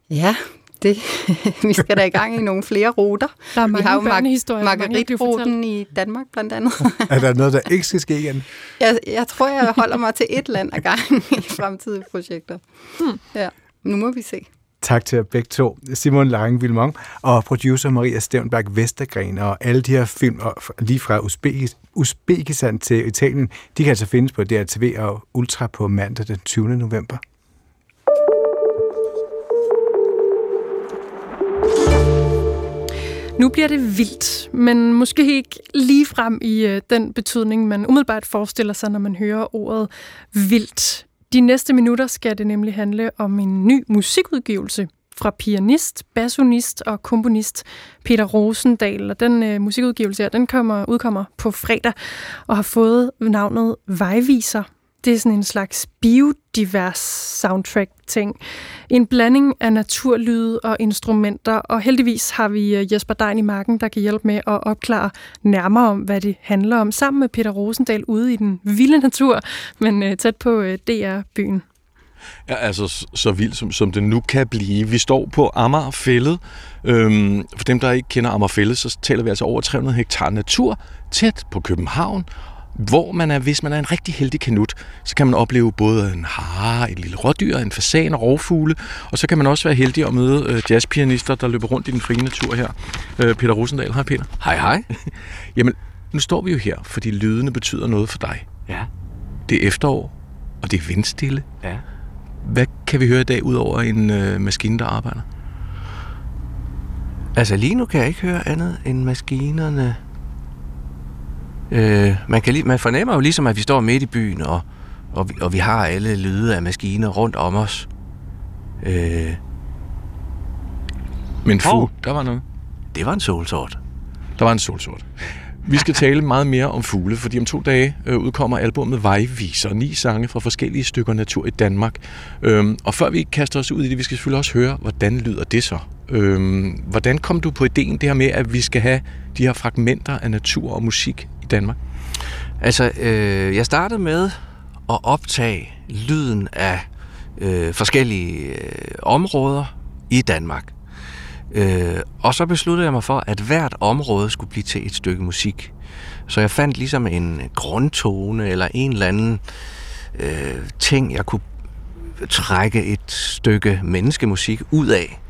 Ja, Det, vi skal da i gang i nogle flere ruter. Der er mange vi har jo mange, Marguerite-ruten i Danmark blandt andet. Er der noget, der ikke skal ske igen? jeg, jeg tror, jeg holder mig til et land ad gangen i fremtidige projekter. Hmm. Ja, nu må vi se. Tak til jer begge to. Simon Lange Vilmong og producer Maria Stævnberg Vestergren og alle de her film, og lige fra Uzbekis, Uzbekistan til Italien, de kan altså findes på DRTV og Ultra på mandag den 20. november. Nu bliver det vildt, men måske ikke lige frem i øh, den betydning, man umiddelbart forestiller sig, når man hører ordet vildt. De næste minutter skal det nemlig handle om en ny musikudgivelse fra pianist, bassonist og komponist Peter Rosendal. Og den øh, musikudgivelse her, den kommer, udkommer på fredag og har fået navnet Vejviser. Det er sådan en slags biodivers soundtrack-ting. En blanding af naturlyde og instrumenter, og heldigvis har vi øh, Jesper Dein i marken, der kan hjælpe med at opklare nærmere om, hvad det handler om, sammen med Peter Rosendal ude i den vilde natur, men øh, tæt på øh, DR-byen. Ja, altså så vildt som, som det nu kan blive. Vi står på Amagerfællet. Øhm, for dem, der ikke kender Amagerfællet, så taler vi altså over 300 hektar natur tæt på København, hvor man er, hvis man er en rigtig heldig kanut, så kan man opleve både en hare, et lille rådyr, en fasan og rovfugle, og så kan man også være heldig at møde øh, jazzpianister, der løber rundt i den frie natur her. Øh, Peter Rosendal, hej Peter. Hej, hej. Jamen, nu står vi jo her, fordi lydene betyder noget for dig. Ja. Det er efterår, og det er vindstille. Ja. Hvad kan vi høre i dag, ud over en øh, maskine, der arbejder? Altså lige nu kan jeg ikke høre andet end maskinerne. Øh, man, kan lige, man fornemmer jo ligesom, at vi står midt i byen, og, og, vi, og vi har alle lyde af maskiner rundt om os. Øh, Men fu, Hov. der var noget. det var en solsort. Der var en solsort. Vi skal tale meget mere om fugle, fordi om to dage øh, udkommer albumet Vejviser, ni sange fra forskellige stykker natur i Danmark. Øhm, og før vi kaster os ud i det, vi skal selvfølgelig også høre, hvordan lyder det så? Øhm, hvordan kom du på ideen det her med, at vi skal have de her fragmenter af natur og musik Danmark? Altså, øh, jeg startede med at optage lyden af øh, forskellige øh, områder i Danmark. Øh, og så besluttede jeg mig for, at hvert område skulle blive til et stykke musik. Så jeg fandt ligesom en grundtone eller en eller anden øh, ting, jeg kunne trække et stykke menneskemusik ud af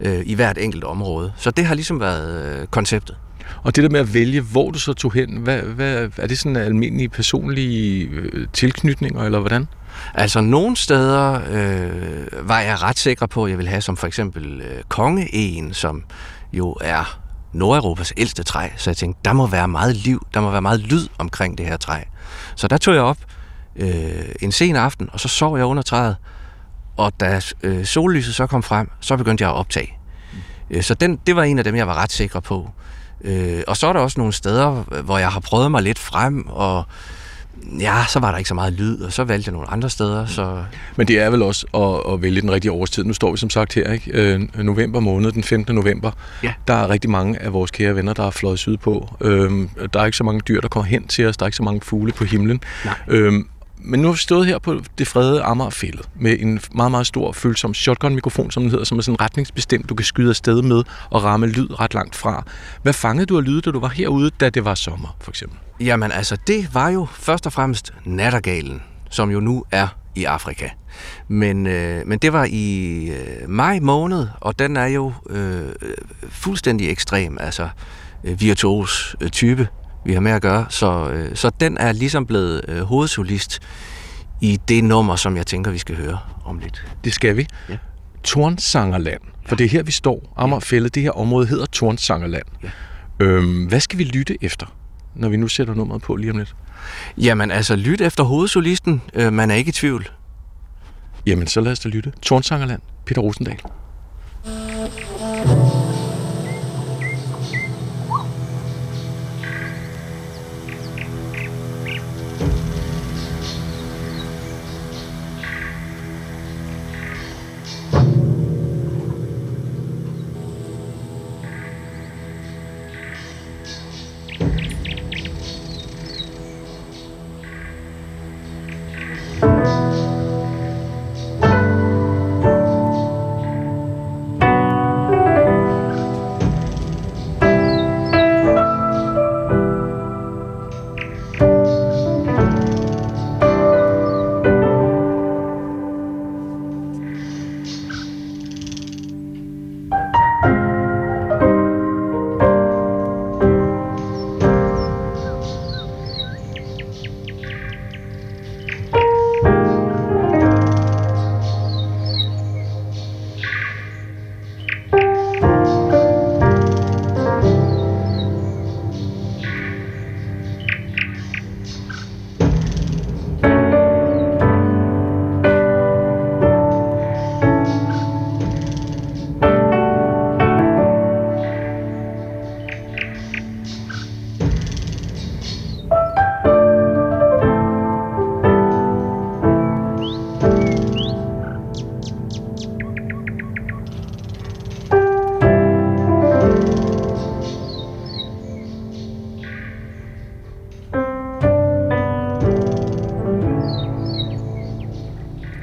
øh, i hvert enkelt område. Så det har ligesom været øh, konceptet. Og det der med at vælge, hvor du så tog hen, hvad, hvad, er det sådan almindelige personlige øh, tilknytninger, eller hvordan? Altså nogle steder øh, var jeg ret sikker på, at jeg ville have som for eksempel øh, kongeegen, som jo er Nordeuropas ældste træ. Så jeg tænkte, der må være meget liv, der må være meget lyd omkring det her træ. Så der tog jeg op øh, en sen aften, og så sov jeg under træet. Og da øh, sollyset så kom frem, så begyndte jeg at optage. Øh, Så den, det var en af dem, jeg var ret sikker på. Øh, og så er der også nogle steder, hvor jeg har prøvet mig lidt frem, og ja, så var der ikke så meget lyd, og så valgte jeg nogle andre steder. Så Men det er vel også at, at vælge den rigtige årstid. Nu står vi som sagt her, ikke? Øh, november måned, den 15. november. Ja. Der er rigtig mange af vores kære venner, der er fløjet sydpå. Øhm, der er ikke så mange dyr, der kommer hen til os. Der er ikke så mange fugle på himlen. Nej. Øhm, men nu har vi stået her på det fredede Amagerfældet med en meget, meget stor følsom shotgun-mikrofon, som den hedder, som er sådan retningsbestemt, du kan skyde afsted med og ramme lyd ret langt fra. Hvad fangede du af lyde, da du var herude, da det var sommer, for eksempel? Jamen altså, det var jo først og fremmest nattergalen, som jo nu er i Afrika. Men, øh, men det var i øh, maj måned, og den er jo øh, fuldstændig ekstrem, altså øh, virtuos øh, type, vi har med at gøre. Så, øh, så den er ligesom blevet øh, hovedsolist i det nummer, som jeg tænker, vi skal høre om lidt. Det skal vi. Ja. Tornsangerland. For det er her, vi står. Amagerfællet, det her område hedder Tornsangerland. Ja. Øhm, hvad skal vi lytte efter, når vi nu sætter nummeret på lige om lidt? Jamen altså, lyt efter hovedsolisten, øh, man er ikke i tvivl. Jamen, så lad os da lytte. Tornsangerland, Peter Rosendal.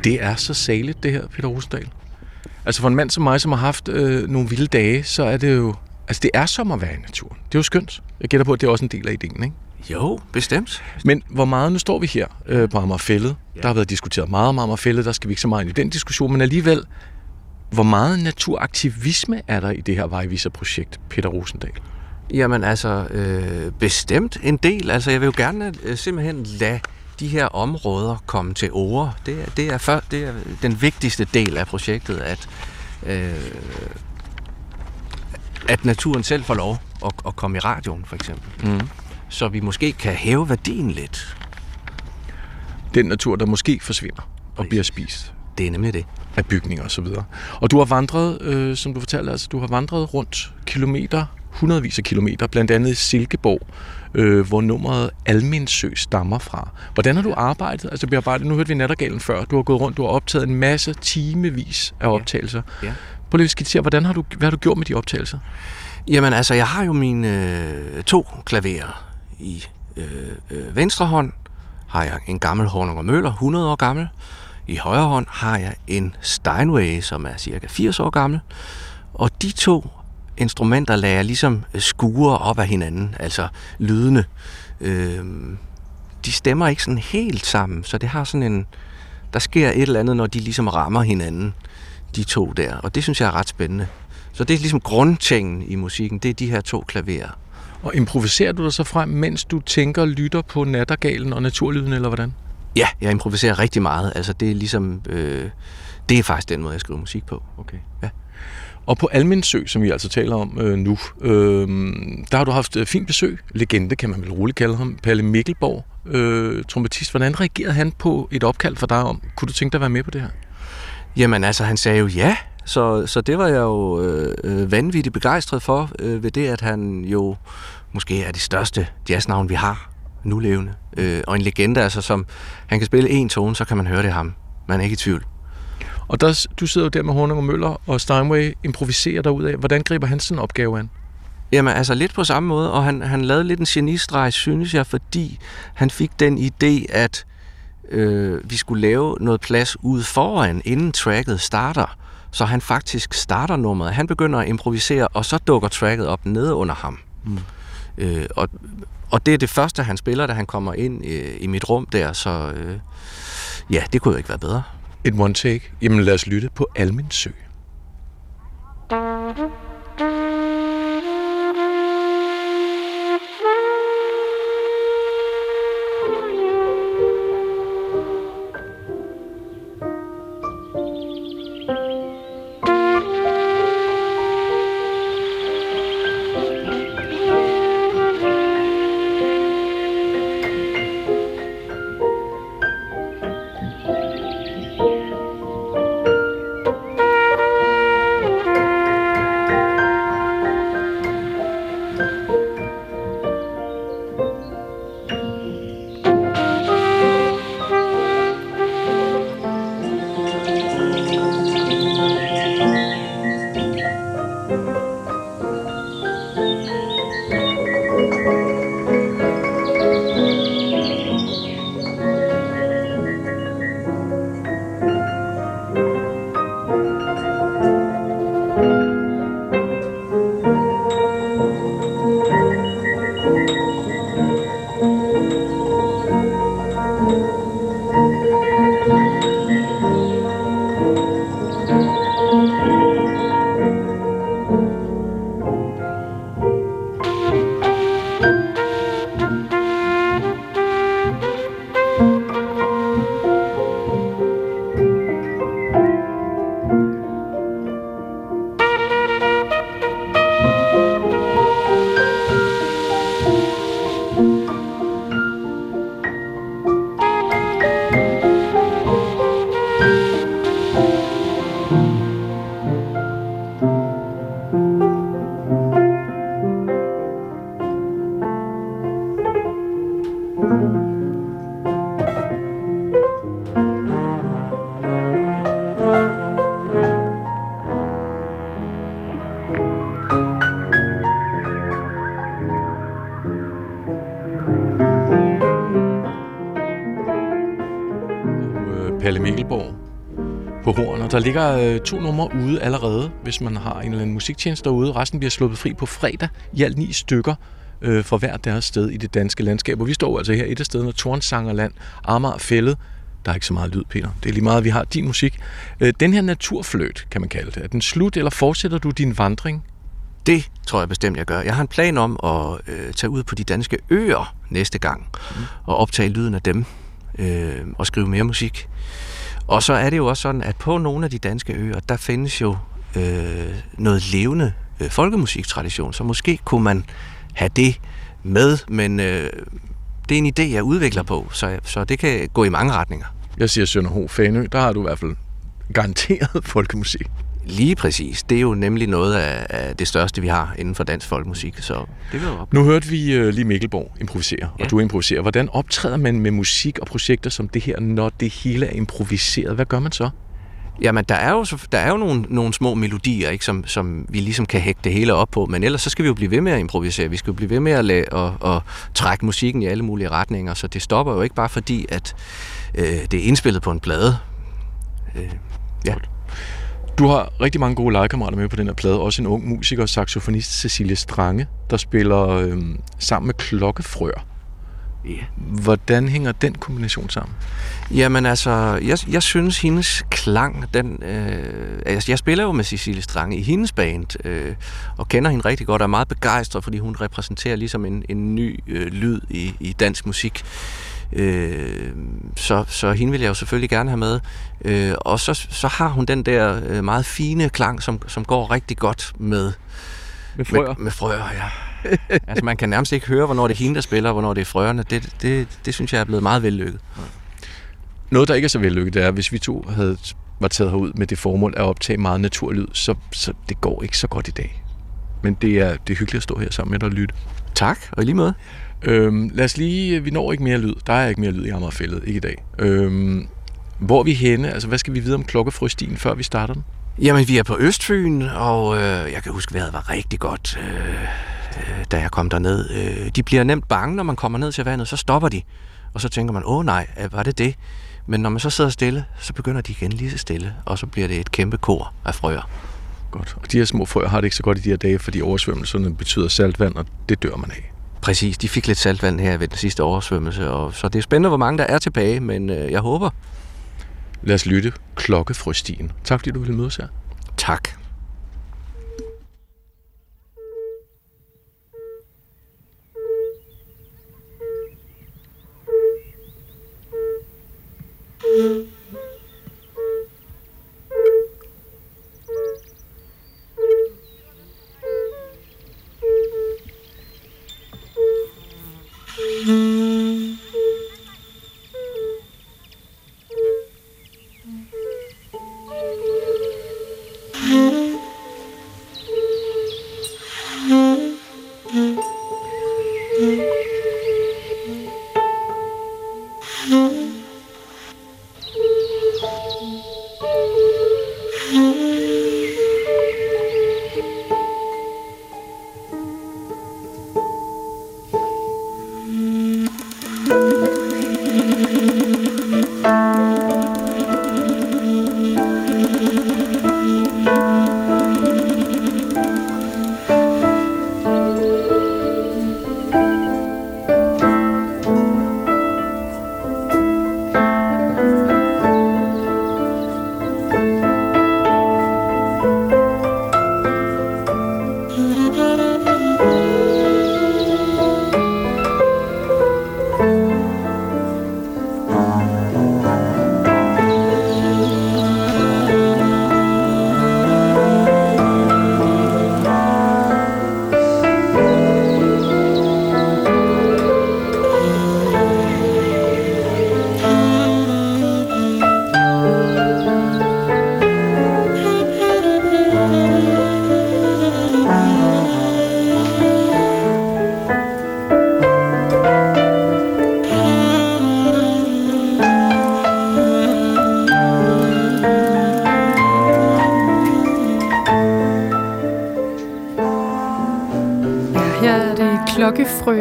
Det er så saligt, det her, Peter Rosendal. Altså for en mand som mig, som har haft øh, nogle vilde dage, så er det jo... Altså det er som at være i naturen. Det er jo skønt. Jeg gætter på, at det er også en del af ideen, ikke? Jo, bestemt. Men hvor meget, nu står vi her øh, på Amagerfællet. Ja. Der har været diskuteret meget om Amagerfællet, der skal vi ikke så meget ind i den diskussion, men alligevel, hvor meget naturaktivisme er der i det her vejviserprojekt, Peter Rosendal? Jamen altså, øh, bestemt en del. Altså jeg vil jo gerne øh, simpelthen lade de her områder komme til ord. Det, er- det, er, for, det er den vigtigste del af projektet, at, øh, at naturen selv får lov at, at komme i radioen, for eksempel. Mm. Så vi måske kan hæve værdien lidt. Den natur, der måske forsvinder og bliver spist. Det er nemlig det. Af bygninger og så videre. Og du har vandret, øh, som du fortalte, altså du har vandret rundt kilometer, hundredvis af kilometer, blandt andet i Silkeborg, øh, hvor nummeret Almindsø stammer fra. Hvordan har du arbejdet? Altså bearbejdet, nu hørte vi Nattergalen før, du har gået rundt, du har optaget en masse timevis af optagelser. Ja. Prøv lige at skitsere, hvordan har du, hvad har du gjort med de optagelser? Jamen altså, jeg har jo mine øh, to klaverer i øh, øh, venstre hånd. Har jeg en gammel Horninger Møller, 100 år gammel. I højre hånd har jeg en Steinway, som er cirka 80 år gammel. Og de to instrumenter lader jeg ligesom skure op af hinanden, altså lydende. Øh, de stemmer ikke sådan helt sammen, så det har sådan en... Der sker et eller andet, når de ligesom rammer hinanden, de to der. Og det synes jeg er ret spændende. Så det er ligesom grundtingen i musikken, det er de her to klaverer. Og improviserer du dig så frem, mens du tænker og lytter på Nattergalen og naturlyden, eller hvordan? Ja, jeg improviserer rigtig meget. Altså det er ligesom... Øh, det er faktisk den måde, jeg skriver musik på. Okay. Ja. Og på Almindsø, som vi altså taler om øh, nu, øh, der har du haft øh, fint besøg. Legende, kan man vel roligt kalde ham. Palle Mikkelborg, øh, trompetist. Hvordan reagerede han på et opkald fra dig om? Kunne du tænke dig at være med på det her? Jamen altså, han sagde jo ja, så, så det var jeg jo øh, øh vanvittigt begejstret for, øh, ved det, at han jo måske er det største jazznavn, vi har nu levende. Øh, og en legende, altså som han kan spille en tone, så kan man høre det ham. Man er ikke i tvivl. Og der, du sidder jo der med Horning og Møller og Steinway, improviserer dig ud af. Hvordan griber han sådan en opgave an? Jamen altså lidt på samme måde, og han, han lavede lidt en genistreg, synes jeg, fordi han fik den idé, at øh, vi skulle lave noget plads ude foran, inden tracket starter. Så han faktisk starter nummeret. Han begynder at improvisere, og så dukker tracket op nede under ham. Mm. Øh, og, og det er det første, han spiller, da han kommer ind øh, i mit rum der, så øh, ja, det kunne jo ikke være bedre. Et one take. Jamen lad os lytte på Almindsø. Palle ligger øh, to numre ude allerede, hvis man har en eller anden musiktjeneste derude. Resten bliver sluppet fri på fredag i alt ni stykker øh, for hver deres sted i det danske landskab. Og vi står altså her et af stederne, Tornsangerland, Amager Fællet. Der er ikke så meget lyd, Peter. Det er lige meget, vi har din musik. Øh, den her naturfløjt, kan man kalde det. Er den slut, eller fortsætter du din vandring? Det tror jeg bestemt, jeg gør. Jeg har en plan om at øh, tage ud på de danske øer næste gang mm. og optage lyden af dem øh, og skrive mere musik. Og så er det jo også sådan, at på nogle af de danske øer, der findes jo øh, noget levende øh, folkemusiktradition, så måske kunne man have det med, men øh, det er en idé, jeg udvikler på, så, så det kan gå i mange retninger. Jeg siger Sønderho Fanø, der har du i hvert fald garanteret folkemusik. Lige præcis. Det er jo nemlig noget af, af det største, vi har inden for dansk folkemusik, så det vil op. Nu hørte vi uh, lige Mikkelborg improvisere, ja. og du improviserer. Hvordan optræder man med musik og projekter som det her, når det hele er improviseret? Hvad gør man så? Jamen, der er jo, der er jo nogle, nogle små melodier, ikke, som, som vi ligesom kan hægte det hele op på, men ellers så skal vi jo blive ved med at improvisere. Vi skal jo blive ved med at lade, og, og trække musikken i alle mulige retninger, så det stopper jo ikke bare fordi, at øh, det er indspillet på en plade. Øh, ja. Du har rigtig mange gode legekammerater med på den her plade. Også en ung musiker, saxofonist Cecilie Strange, der spiller øh, sammen med Klokkefrør. Ja. Hvordan hænger den kombination sammen? Jamen altså, jeg, jeg synes, hendes klang, den, øh, altså, jeg spiller jo med Cecilie Strange i hendes band, øh, og kender hende rigtig godt, og er meget begejstret, fordi hun repræsenterer ligesom en, en ny øh, lyd i, i dansk musik. Øh, så, så hende vil jeg jo selvfølgelig gerne have med. Øh, og så, så har hun den der øh, meget fine klang, som, som går rigtig godt med med frøer. Med, med frøer, ja. altså man kan nærmest ikke høre, hvornår det er hende, der spiller, og hvornår det er frøerne. Det, det, det synes jeg er blevet meget vellykket. Noget, der ikke er så vellykket, det er, hvis vi to havde var taget herud med det formål at optage meget naturlyd, så, så det går ikke så godt i dag. Men det er, det er hyggeligt at stå her sammen med dig og lytte. Tak, og i lige måde. Øhm, lad os lige, vi når ikke mere lyd. Der er ikke mere lyd i Amagerfældet, ikke i dag. Øhm, hvor er vi henne? Altså, hvad skal vi vide om klokkefrøstien, før vi starter den? Jamen, vi er på Østfyn, og øh, jeg kan huske, vejret var rigtig godt, øh, øh, da jeg kom derned. Øh, de bliver nemt bange, når man kommer ned til vandet, så stopper de. Og så tænker man, åh nej, var det det? Men når man så sidder stille, så begynder de igen lige så stille, og så bliver det et kæmpe kor af frøer. Godt. Og de her små frøer har det ikke så godt i de her dage, fordi oversvømmelserne betyder saltvand, og det dør man af. Præcis, de fik lidt saltvand her ved den sidste oversvømmelse, og så det er spændende, hvor mange der er tilbage, men øh, jeg håber. Lad os lytte klokkefrøstien. Tak fordi du ville møde os her. Tak.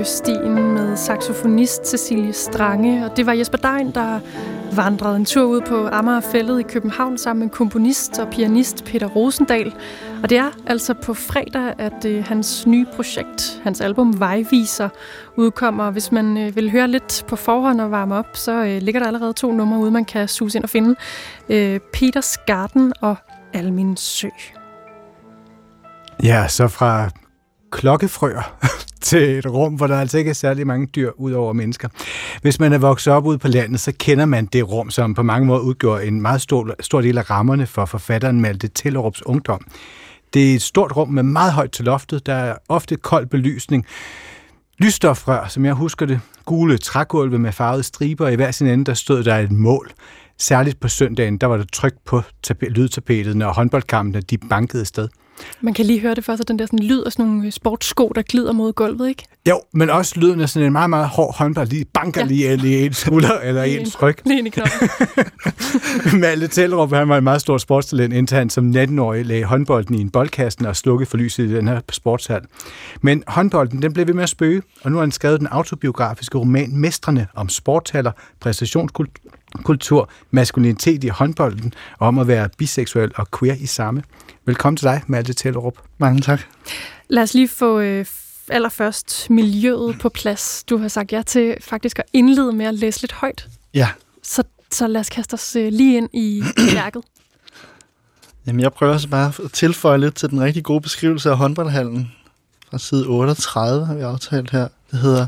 Klokkefrøstien med saxofonist Cecilie Strange, og det var Jesper Dein, der vandrede en tur ud på Amagerfællet i København sammen med komponist og pianist Peter Rosendal. Og det er altså på fredag, at øh, hans nye projekt, hans album Vejviser, udkommer. Hvis man øh, vil høre lidt på forhånd og varme op, så øh, ligger der allerede to numre ude, man kan suge ind og finde. Øh, Peters Garden og Almin Sø. Ja, så fra klokkefrøer til et rum, hvor der altså ikke er særlig mange dyr ud over mennesker. Hvis man er vokset op ude på landet, så kender man det rum, som på mange måder udgjorde en meget stor, stor del af rammerne for forfatteren Malte Tellerups ungdom. Det er et stort rum med meget højt til loftet. Der er ofte kold belysning. Lysstofrør, som jeg husker det. Gule trægulve med farvede striber. I hver sin ende, der stod der et mål. Særligt på søndagen, der var der tryk på lydtapetet, når håndboldkampene de bankede sted. Man kan lige høre det for sig, den der sådan lyd af sådan nogle sportssko, der glider mod gulvet, ikke? Jo, men også lyden af sådan en meget, meget hård håndbold, lige banker ja. lige i en skulder eller i en tryk. Lige ind i knoppen. Malte Tellerup, han var en meget stor sportstalent, indtil han som 19-årig lagde håndbolden i en boldkasten og slukkede for lyset i den her sportshal. Men håndbolden, den blev ved med at spøge, og nu har han skrevet den autobiografiske roman Mestrene om sporthaller, præstationskultur, maskulinitet i håndbolden og om at være biseksuel og queer i samme. Velkommen til dig, Malte Tellerup. Mange tak. Lad os lige få øh, allerførst miljøet på plads. Du har sagt ja til faktisk at indlede med at læse lidt højt. Ja. Så, så lad os kaste os øh, lige ind i værket. Jamen, jeg prøver så bare at tilføje lidt til den rigtig gode beskrivelse af håndboldhallen. Fra side 38 har vi aftalt her. Det hedder,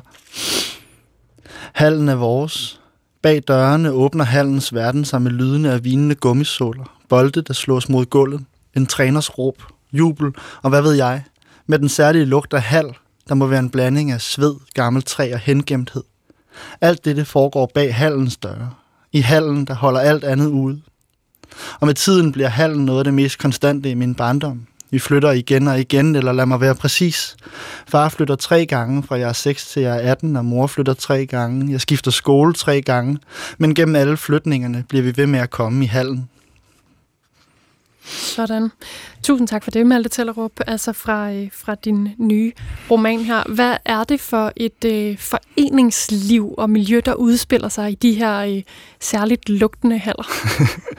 Hallen er vores. Bag dørene åbner hallens verden sig med lydene af vinende gummisåler. Bolde, der slås mod gulvet en træners råb, jubel og hvad ved jeg, med den særlige lugt af hal, der må være en blanding af sved, gammel træ og hengemthed. Alt dette foregår bag hallens døre. I hallen, der holder alt andet ude. Og med tiden bliver hallen noget af det mest konstante i min barndom. Vi flytter igen og igen, eller lad mig være præcis. Far flytter tre gange, fra jeg er 6 til jeg er 18, og mor flytter tre gange. Jeg skifter skole tre gange. Men gennem alle flytningerne bliver vi ved med at komme i hallen. Sådan. Tusind tak for det, Malte Tellerup, altså fra, øh, fra din nye roman her. Hvad er det for et øh, foreningsliv og miljø, der udspiller sig i de her øh, særligt lugtende haller?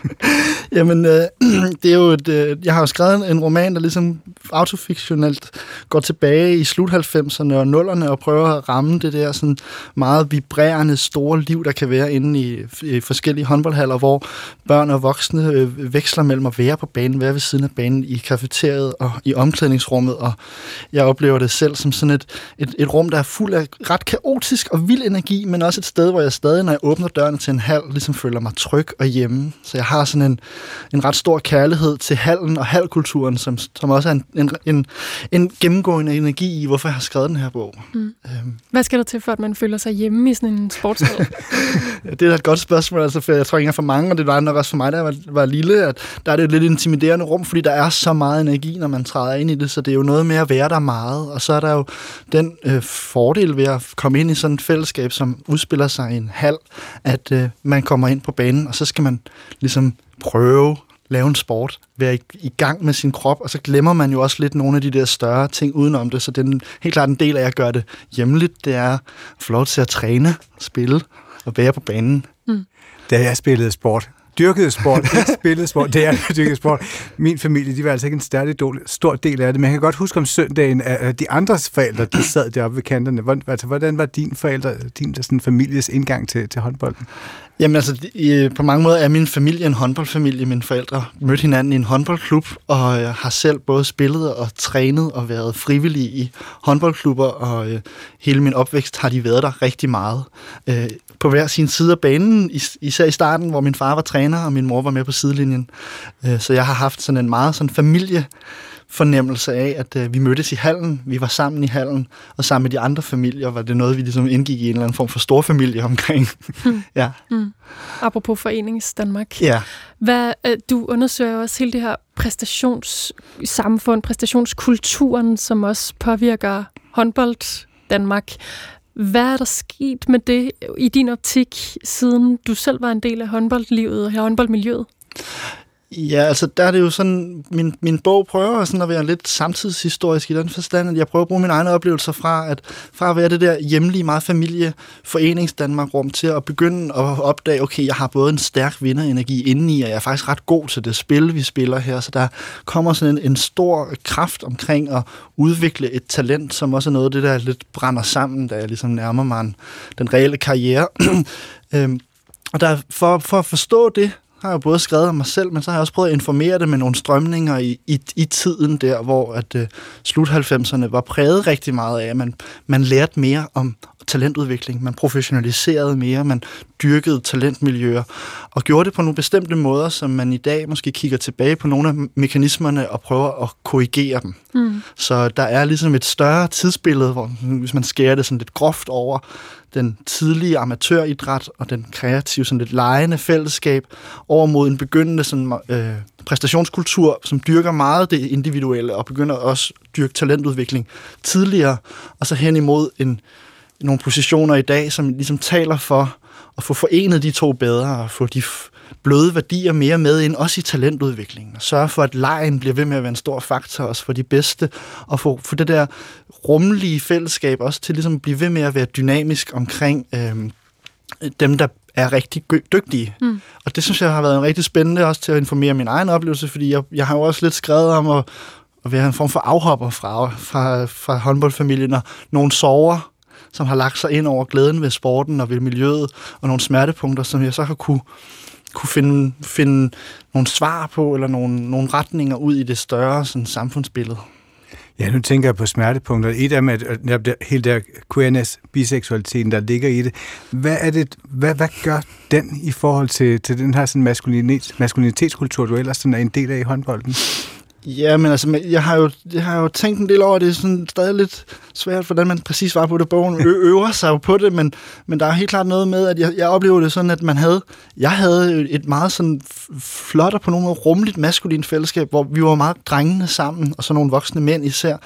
Jamen, øh, det er jo et, øh, jeg har jo skrevet en roman, der ligesom autofiktionelt går tilbage i slut 90'erne og 0'erne og prøver at ramme det der sådan meget vibrerende store liv, der kan være inde i, i forskellige håndboldhaller, hvor børn og voksne øh, veksler mellem at være på banen, være ved siden af banen i kafeteriet og i omklædningsrummet, og jeg oplever det selv som sådan et, et, et rum, der er fuld af ret kaotisk og vild energi, men også et sted, hvor jeg stadig, når jeg åbner dørene til en hal, ligesom føler mig tryg og hjemme. Så jeg har sådan en, en ret stor kærlighed til hallen og halkulturen, som, som også er en, en, en, en gennemgående energi i, hvorfor jeg har skrevet den her bog. Mm. Øhm. Hvad skal der til, for at man føler sig hjemme i sådan en sportshal? det er et godt spørgsmål, altså, for jeg tror ikke for mange, og det var nok også for mig, da jeg var, var lille, at der er det et lidt intimiderende rum, fordi der er så meget energi, når man træder ind i det, så det er jo noget med at være der meget, og så er der jo den øh, fordel ved at komme ind i sådan et fællesskab, som udspiller sig i en hal, at øh, man kommer ind på banen, og så skal man ligesom prøve lave en sport, være i, i gang med sin krop, og så glemmer man jo også lidt nogle af de der større ting udenom det, så det er helt klart en del af at gøre det hjemligt, det er at få lov til at træne, spille og være på banen. Mm. Da jeg spillede sport, dyrkede sport, ikke spillede sport, det er dyrkede sport. Min familie, de var altså ikke en stærlig stor del af det, men jeg kan godt huske om søndagen, at de andres forældre, de sad deroppe ved kanterne. Hvordan, altså, hvordan var din forældre, din sådan, families indgang til, til håndbolden? Jamen altså, i, på mange måder er min familie en håndboldfamilie. Mine forældre mødte hinanden i en håndboldklub, og jeg har selv både spillet og trænet og været frivillig i håndboldklubber, og øh, hele min opvækst har de været der rigtig meget. Øh, på hver sin side af banen, is- især i starten, hvor min far var træner, og min mor var med på sidelinjen. Øh, så jeg har haft sådan en meget sådan familie fornemmelse af, at øh, vi mødtes i hallen, vi var sammen i hallen, og sammen med de andre familier var det noget, vi ligesom indgik i en eller anden form for stor familie omkring. Hmm. ja. Mm. Apropos Forenings Danmark. Ja. Hvad, øh, du undersøger også hele det her præstationssamfund, præstationskulturen, som også påvirker håndbold Danmark. Hvad er der sket med det i din optik, siden du selv var en del af håndboldlivet og håndboldmiljøet? Ja, altså der er det jo sådan, min, min bog prøver sådan at være lidt samtidshistorisk i den forstand, at jeg prøver at bruge mine egne oplevelser fra at, fra at være det der hjemlige, meget familie, forenings Danmark rum til at begynde at opdage, okay, jeg har både en stærk vinderenergi indeni, og jeg er faktisk ret god til det spil, vi spiller her, så der kommer sådan en, en stor kraft omkring at udvikle et talent, som også er noget af det, der lidt brænder sammen, da jeg ligesom nærmer mig den reelle karriere. øhm, og der, for, for at forstå det, har jeg både skrevet om mig selv, men så har jeg også prøvet at informere det med nogle strømninger i, i, i tiden der, hvor at uh, slut 90'erne var præget rigtig meget af, at man, man lærte mere om talentudvikling, man professionaliserede mere, man dyrkede talentmiljøer, og gjorde det på nogle bestemte måder, som man i dag måske kigger tilbage på nogle af mekanismerne og prøver at korrigere dem. Mm. Så der er ligesom et større tidsbillede, hvor hvis man skærer det sådan lidt groft over, den tidlige amatøridræt og den kreative, sådan lidt lejende fællesskab over mod en begyndende sådan, øh, præstationskultur, som dyrker meget det individuelle og begynder også at dyrke talentudvikling tidligere, og så hen imod en, nogle positioner i dag, som ligesom taler for at få forenet de to bedre og få de bløde værdier mere med ind, også i talentudviklingen. Og sørge for, at lejen bliver ved med at være en stor faktor også for de bedste, og få, få det der rummelige fællesskab også til ligesom at blive ved med at være dynamisk omkring øh, dem, der er rigtig dygtige. Mm. Og det synes jeg har været en rigtig spændende også til at informere min egen oplevelse, fordi jeg, jeg har jo også lidt skrevet om at, at være en form for afhopper fra, fra, fra håndboldfamilien, og nogle sover, som har lagt sig ind over glæden ved sporten og ved miljøet, og nogle smertepunkter, som jeg så har kunne kunne finde, finde nogle svar på, eller nogle, nogle retninger ud i det større sådan, samfundsbillede. Ja, nu tænker jeg på smertepunkter. Et af dem er der, hele der queerness, biseksualiteten, der ligger i det. Hvad, er det, hvad, hvad gør den i forhold til, til den her sådan maskulinitet, maskulinitetskultur, du ellers sådan er en del af i håndbolden? Ja, men altså, jeg har jo, jeg har jo tænkt en del over, det er sådan stadig lidt svært, hvordan man præcis var på det. Bogen ø- øver sig jo på det, men, men der er helt klart noget med, at jeg, jeg oplever det sådan, at man havde, jeg havde et meget sådan flot og på nogle måde rummeligt maskulint fællesskab, hvor vi var meget drengene sammen, og så nogle voksne mænd især,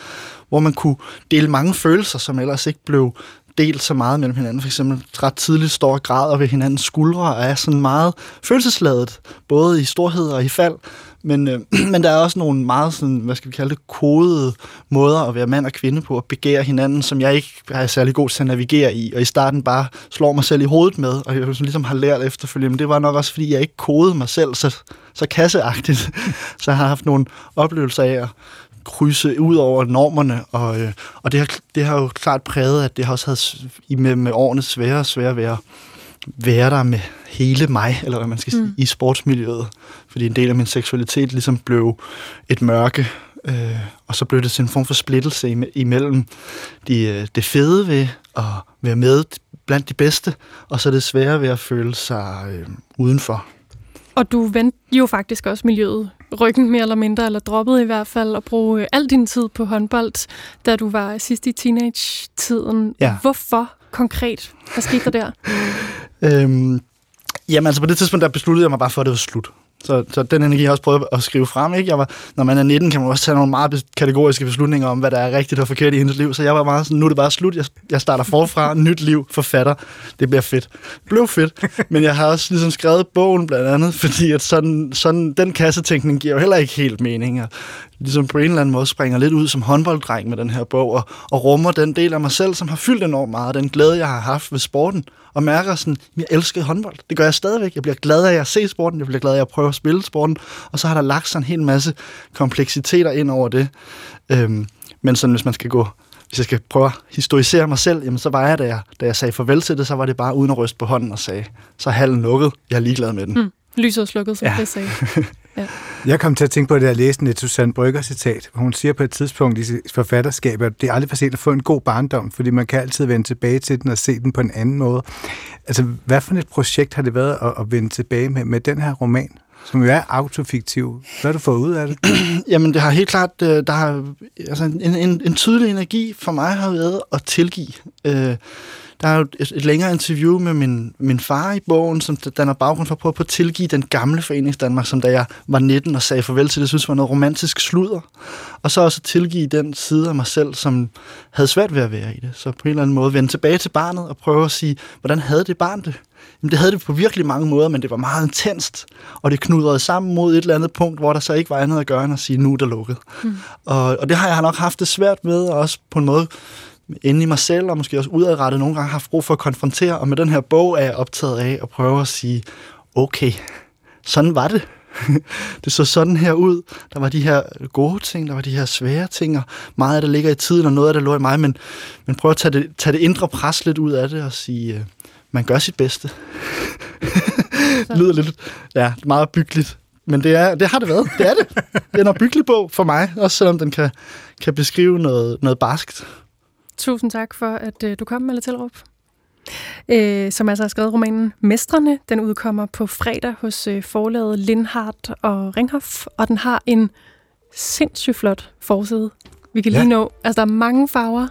hvor man kunne dele mange følelser, som ellers ikke blev delt så meget mellem hinanden. For eksempel ret tidligt står og græder ved hinandens skuldre og er sådan meget følelsesladet, både i storhed og i fald. Men, øh, men der er også nogle meget sådan, hvad skal vi kalde det, kodede måder at være mand og kvinde på, at begære hinanden, som jeg ikke er særlig god til at navigere i, og i starten bare slår mig selv i hovedet med, og jeg sådan ligesom har lært efterfølgende, men det var nok også, fordi jeg ikke kodede mig selv så, så kasseagtigt, så jeg har haft nogle oplevelser af at krydse ud over normerne, og, øh, og det, har, det har jo klart præget, at det har også havde med, med årene sværere og sværere at være, være der med hele mig, eller hvad man skal sige, mm. i sportsmiljøet. Fordi en del af min seksualitet ligesom blev et mørke, øh, og så blev det sådan en form for splittelse imellem de, øh, det fede ved at være med blandt de bedste, og så det svære ved at føle sig øh, udenfor. Og du vendte jo faktisk også miljøet ryggen mere eller mindre, eller droppede i hvert fald at bruge øh, al din tid på håndbold, da du var sidst i teenage-tiden. Ja. Hvorfor konkret? Hvad skete der der? øhm, jamen altså på det tidspunkt, der besluttede jeg mig bare for, at det var slut. Så, så den energi har jeg også prøvet at skrive frem. Ikke? Jeg var, når man er 19, kan man også tage nogle meget kategoriske beslutninger om, hvad der er rigtigt og forkert i hendes liv. Så jeg var meget sådan, nu er det bare slut. Jeg, jeg starter forfra, nyt liv, forfatter. Det bliver fedt. Blev fedt. Men jeg har også ligesom skrevet bogen blandt andet, fordi at sådan, sådan, den kassetænkning giver jo heller ikke helt mening. Og ligesom på en eller anden måde springer lidt ud som håndbolddreng med den her bog, og, og rummer den del af mig selv, som har fyldt enormt meget, den glæde, jeg har haft ved sporten, og mærker sådan, at jeg elsker håndbold. Det gør jeg stadigvæk. Jeg bliver glad af at se sporten, jeg bliver glad af at prøve at spille sporten, og så har der lagt sådan en hel masse kompleksiteter ind over det. Øhm, men sådan, hvis man skal gå hvis jeg skal prøve at historisere mig selv, jamen så var jeg, da jeg, da jeg sagde farvel til det, så var det bare uden at ryste på hånden og sagde, så er hallen lukket, jeg er ligeglad med den. Mm. Lyset slukket, som ja. det sagde. Ja. Jeg kom til at tænke på det, at jeg læste et Susanne Brygger citat, hvor hun siger på et tidspunkt i forfatterskab, at det er aldrig for sent at få en god barndom, fordi man kan altid vende tilbage til den og se den på en anden måde. Altså, hvad for et projekt har det været at, at vende tilbage med, med den her roman? som jo er autofiktiv. Hvad har du fået ud af det? Jamen, det har helt klart, øh, der har, altså en, en, en tydelig energi for mig har været at tilgive. Øh, Der er jo et, længere interview med min, min far i bogen, som danner baggrund for at prøve på at tilgive den gamle Forenings Danmark, som da jeg var 19 og sagde farvel til det, synes var noget romantisk sludder. Og så også tilgive den side af mig selv, som havde svært ved at være i det. Så på en eller anden måde vende tilbage til barnet og prøve at sige, hvordan havde det barn det? Jamen, det havde det på virkelig mange måder, men det var meget intenst, og det knudrede sammen mod et eller andet punkt, hvor der så ikke var andet at gøre end at sige, nu er der lukket. Mm. Og, og det har jeg nok haft det svært med, og også på en måde inde i mig selv, og måske også udadrettet nogle gange haft brug for at konfrontere, og med den her bog er jeg optaget af at prøve at sige, okay, sådan var det. det så sådan her ud. Der var de her gode ting, der var de her svære ting, og meget af det ligger i tiden, og noget af det lå i mig, men, men prøv at tage det, tage det indre pres lidt ud af det og sige, øh, man gør sit bedste. Lyder lidt ja, meget byggeligt. Men det, er, det har det været. Det er det. Det er en opbyggelig bog for mig, også selvom den kan, kan beskrive noget, noget barskt. Tusind tak for, at øh, du kom, Malle Tilrup. Øh, som altså har skrevet romanen Mestrene. Den udkommer på fredag hos øh, forlaget Lindhardt og Ringhof, og den har en sindssygt flot forside. Vi kan lige ja. nå, altså der er mange farver,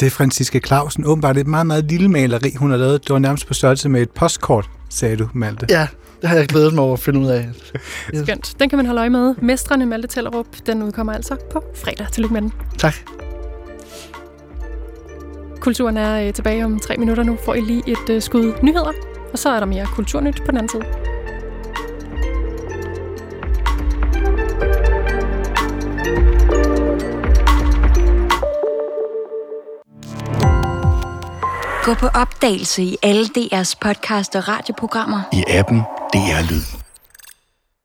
det er Franziska Clausen. Åbenbart et meget, meget lille maleri, hun har lavet. Det var nærmest på størrelse med et postkort, sagde du, Malte. Ja, det har jeg glædet mig over at finde ud af. Yes. Skønt. Den kan man holde øje med. Mestrene Malte Tellerup, den udkommer altså på fredag. Tillykke med den. Tak. Kulturen er øh, tilbage om tre minutter nu. Får I lige et øh, skud nyheder, og så er der mere kulturnyt på den anden side. Gå på opdagelse i alle DR's podcast og radioprogrammer. I appen DR Lyd.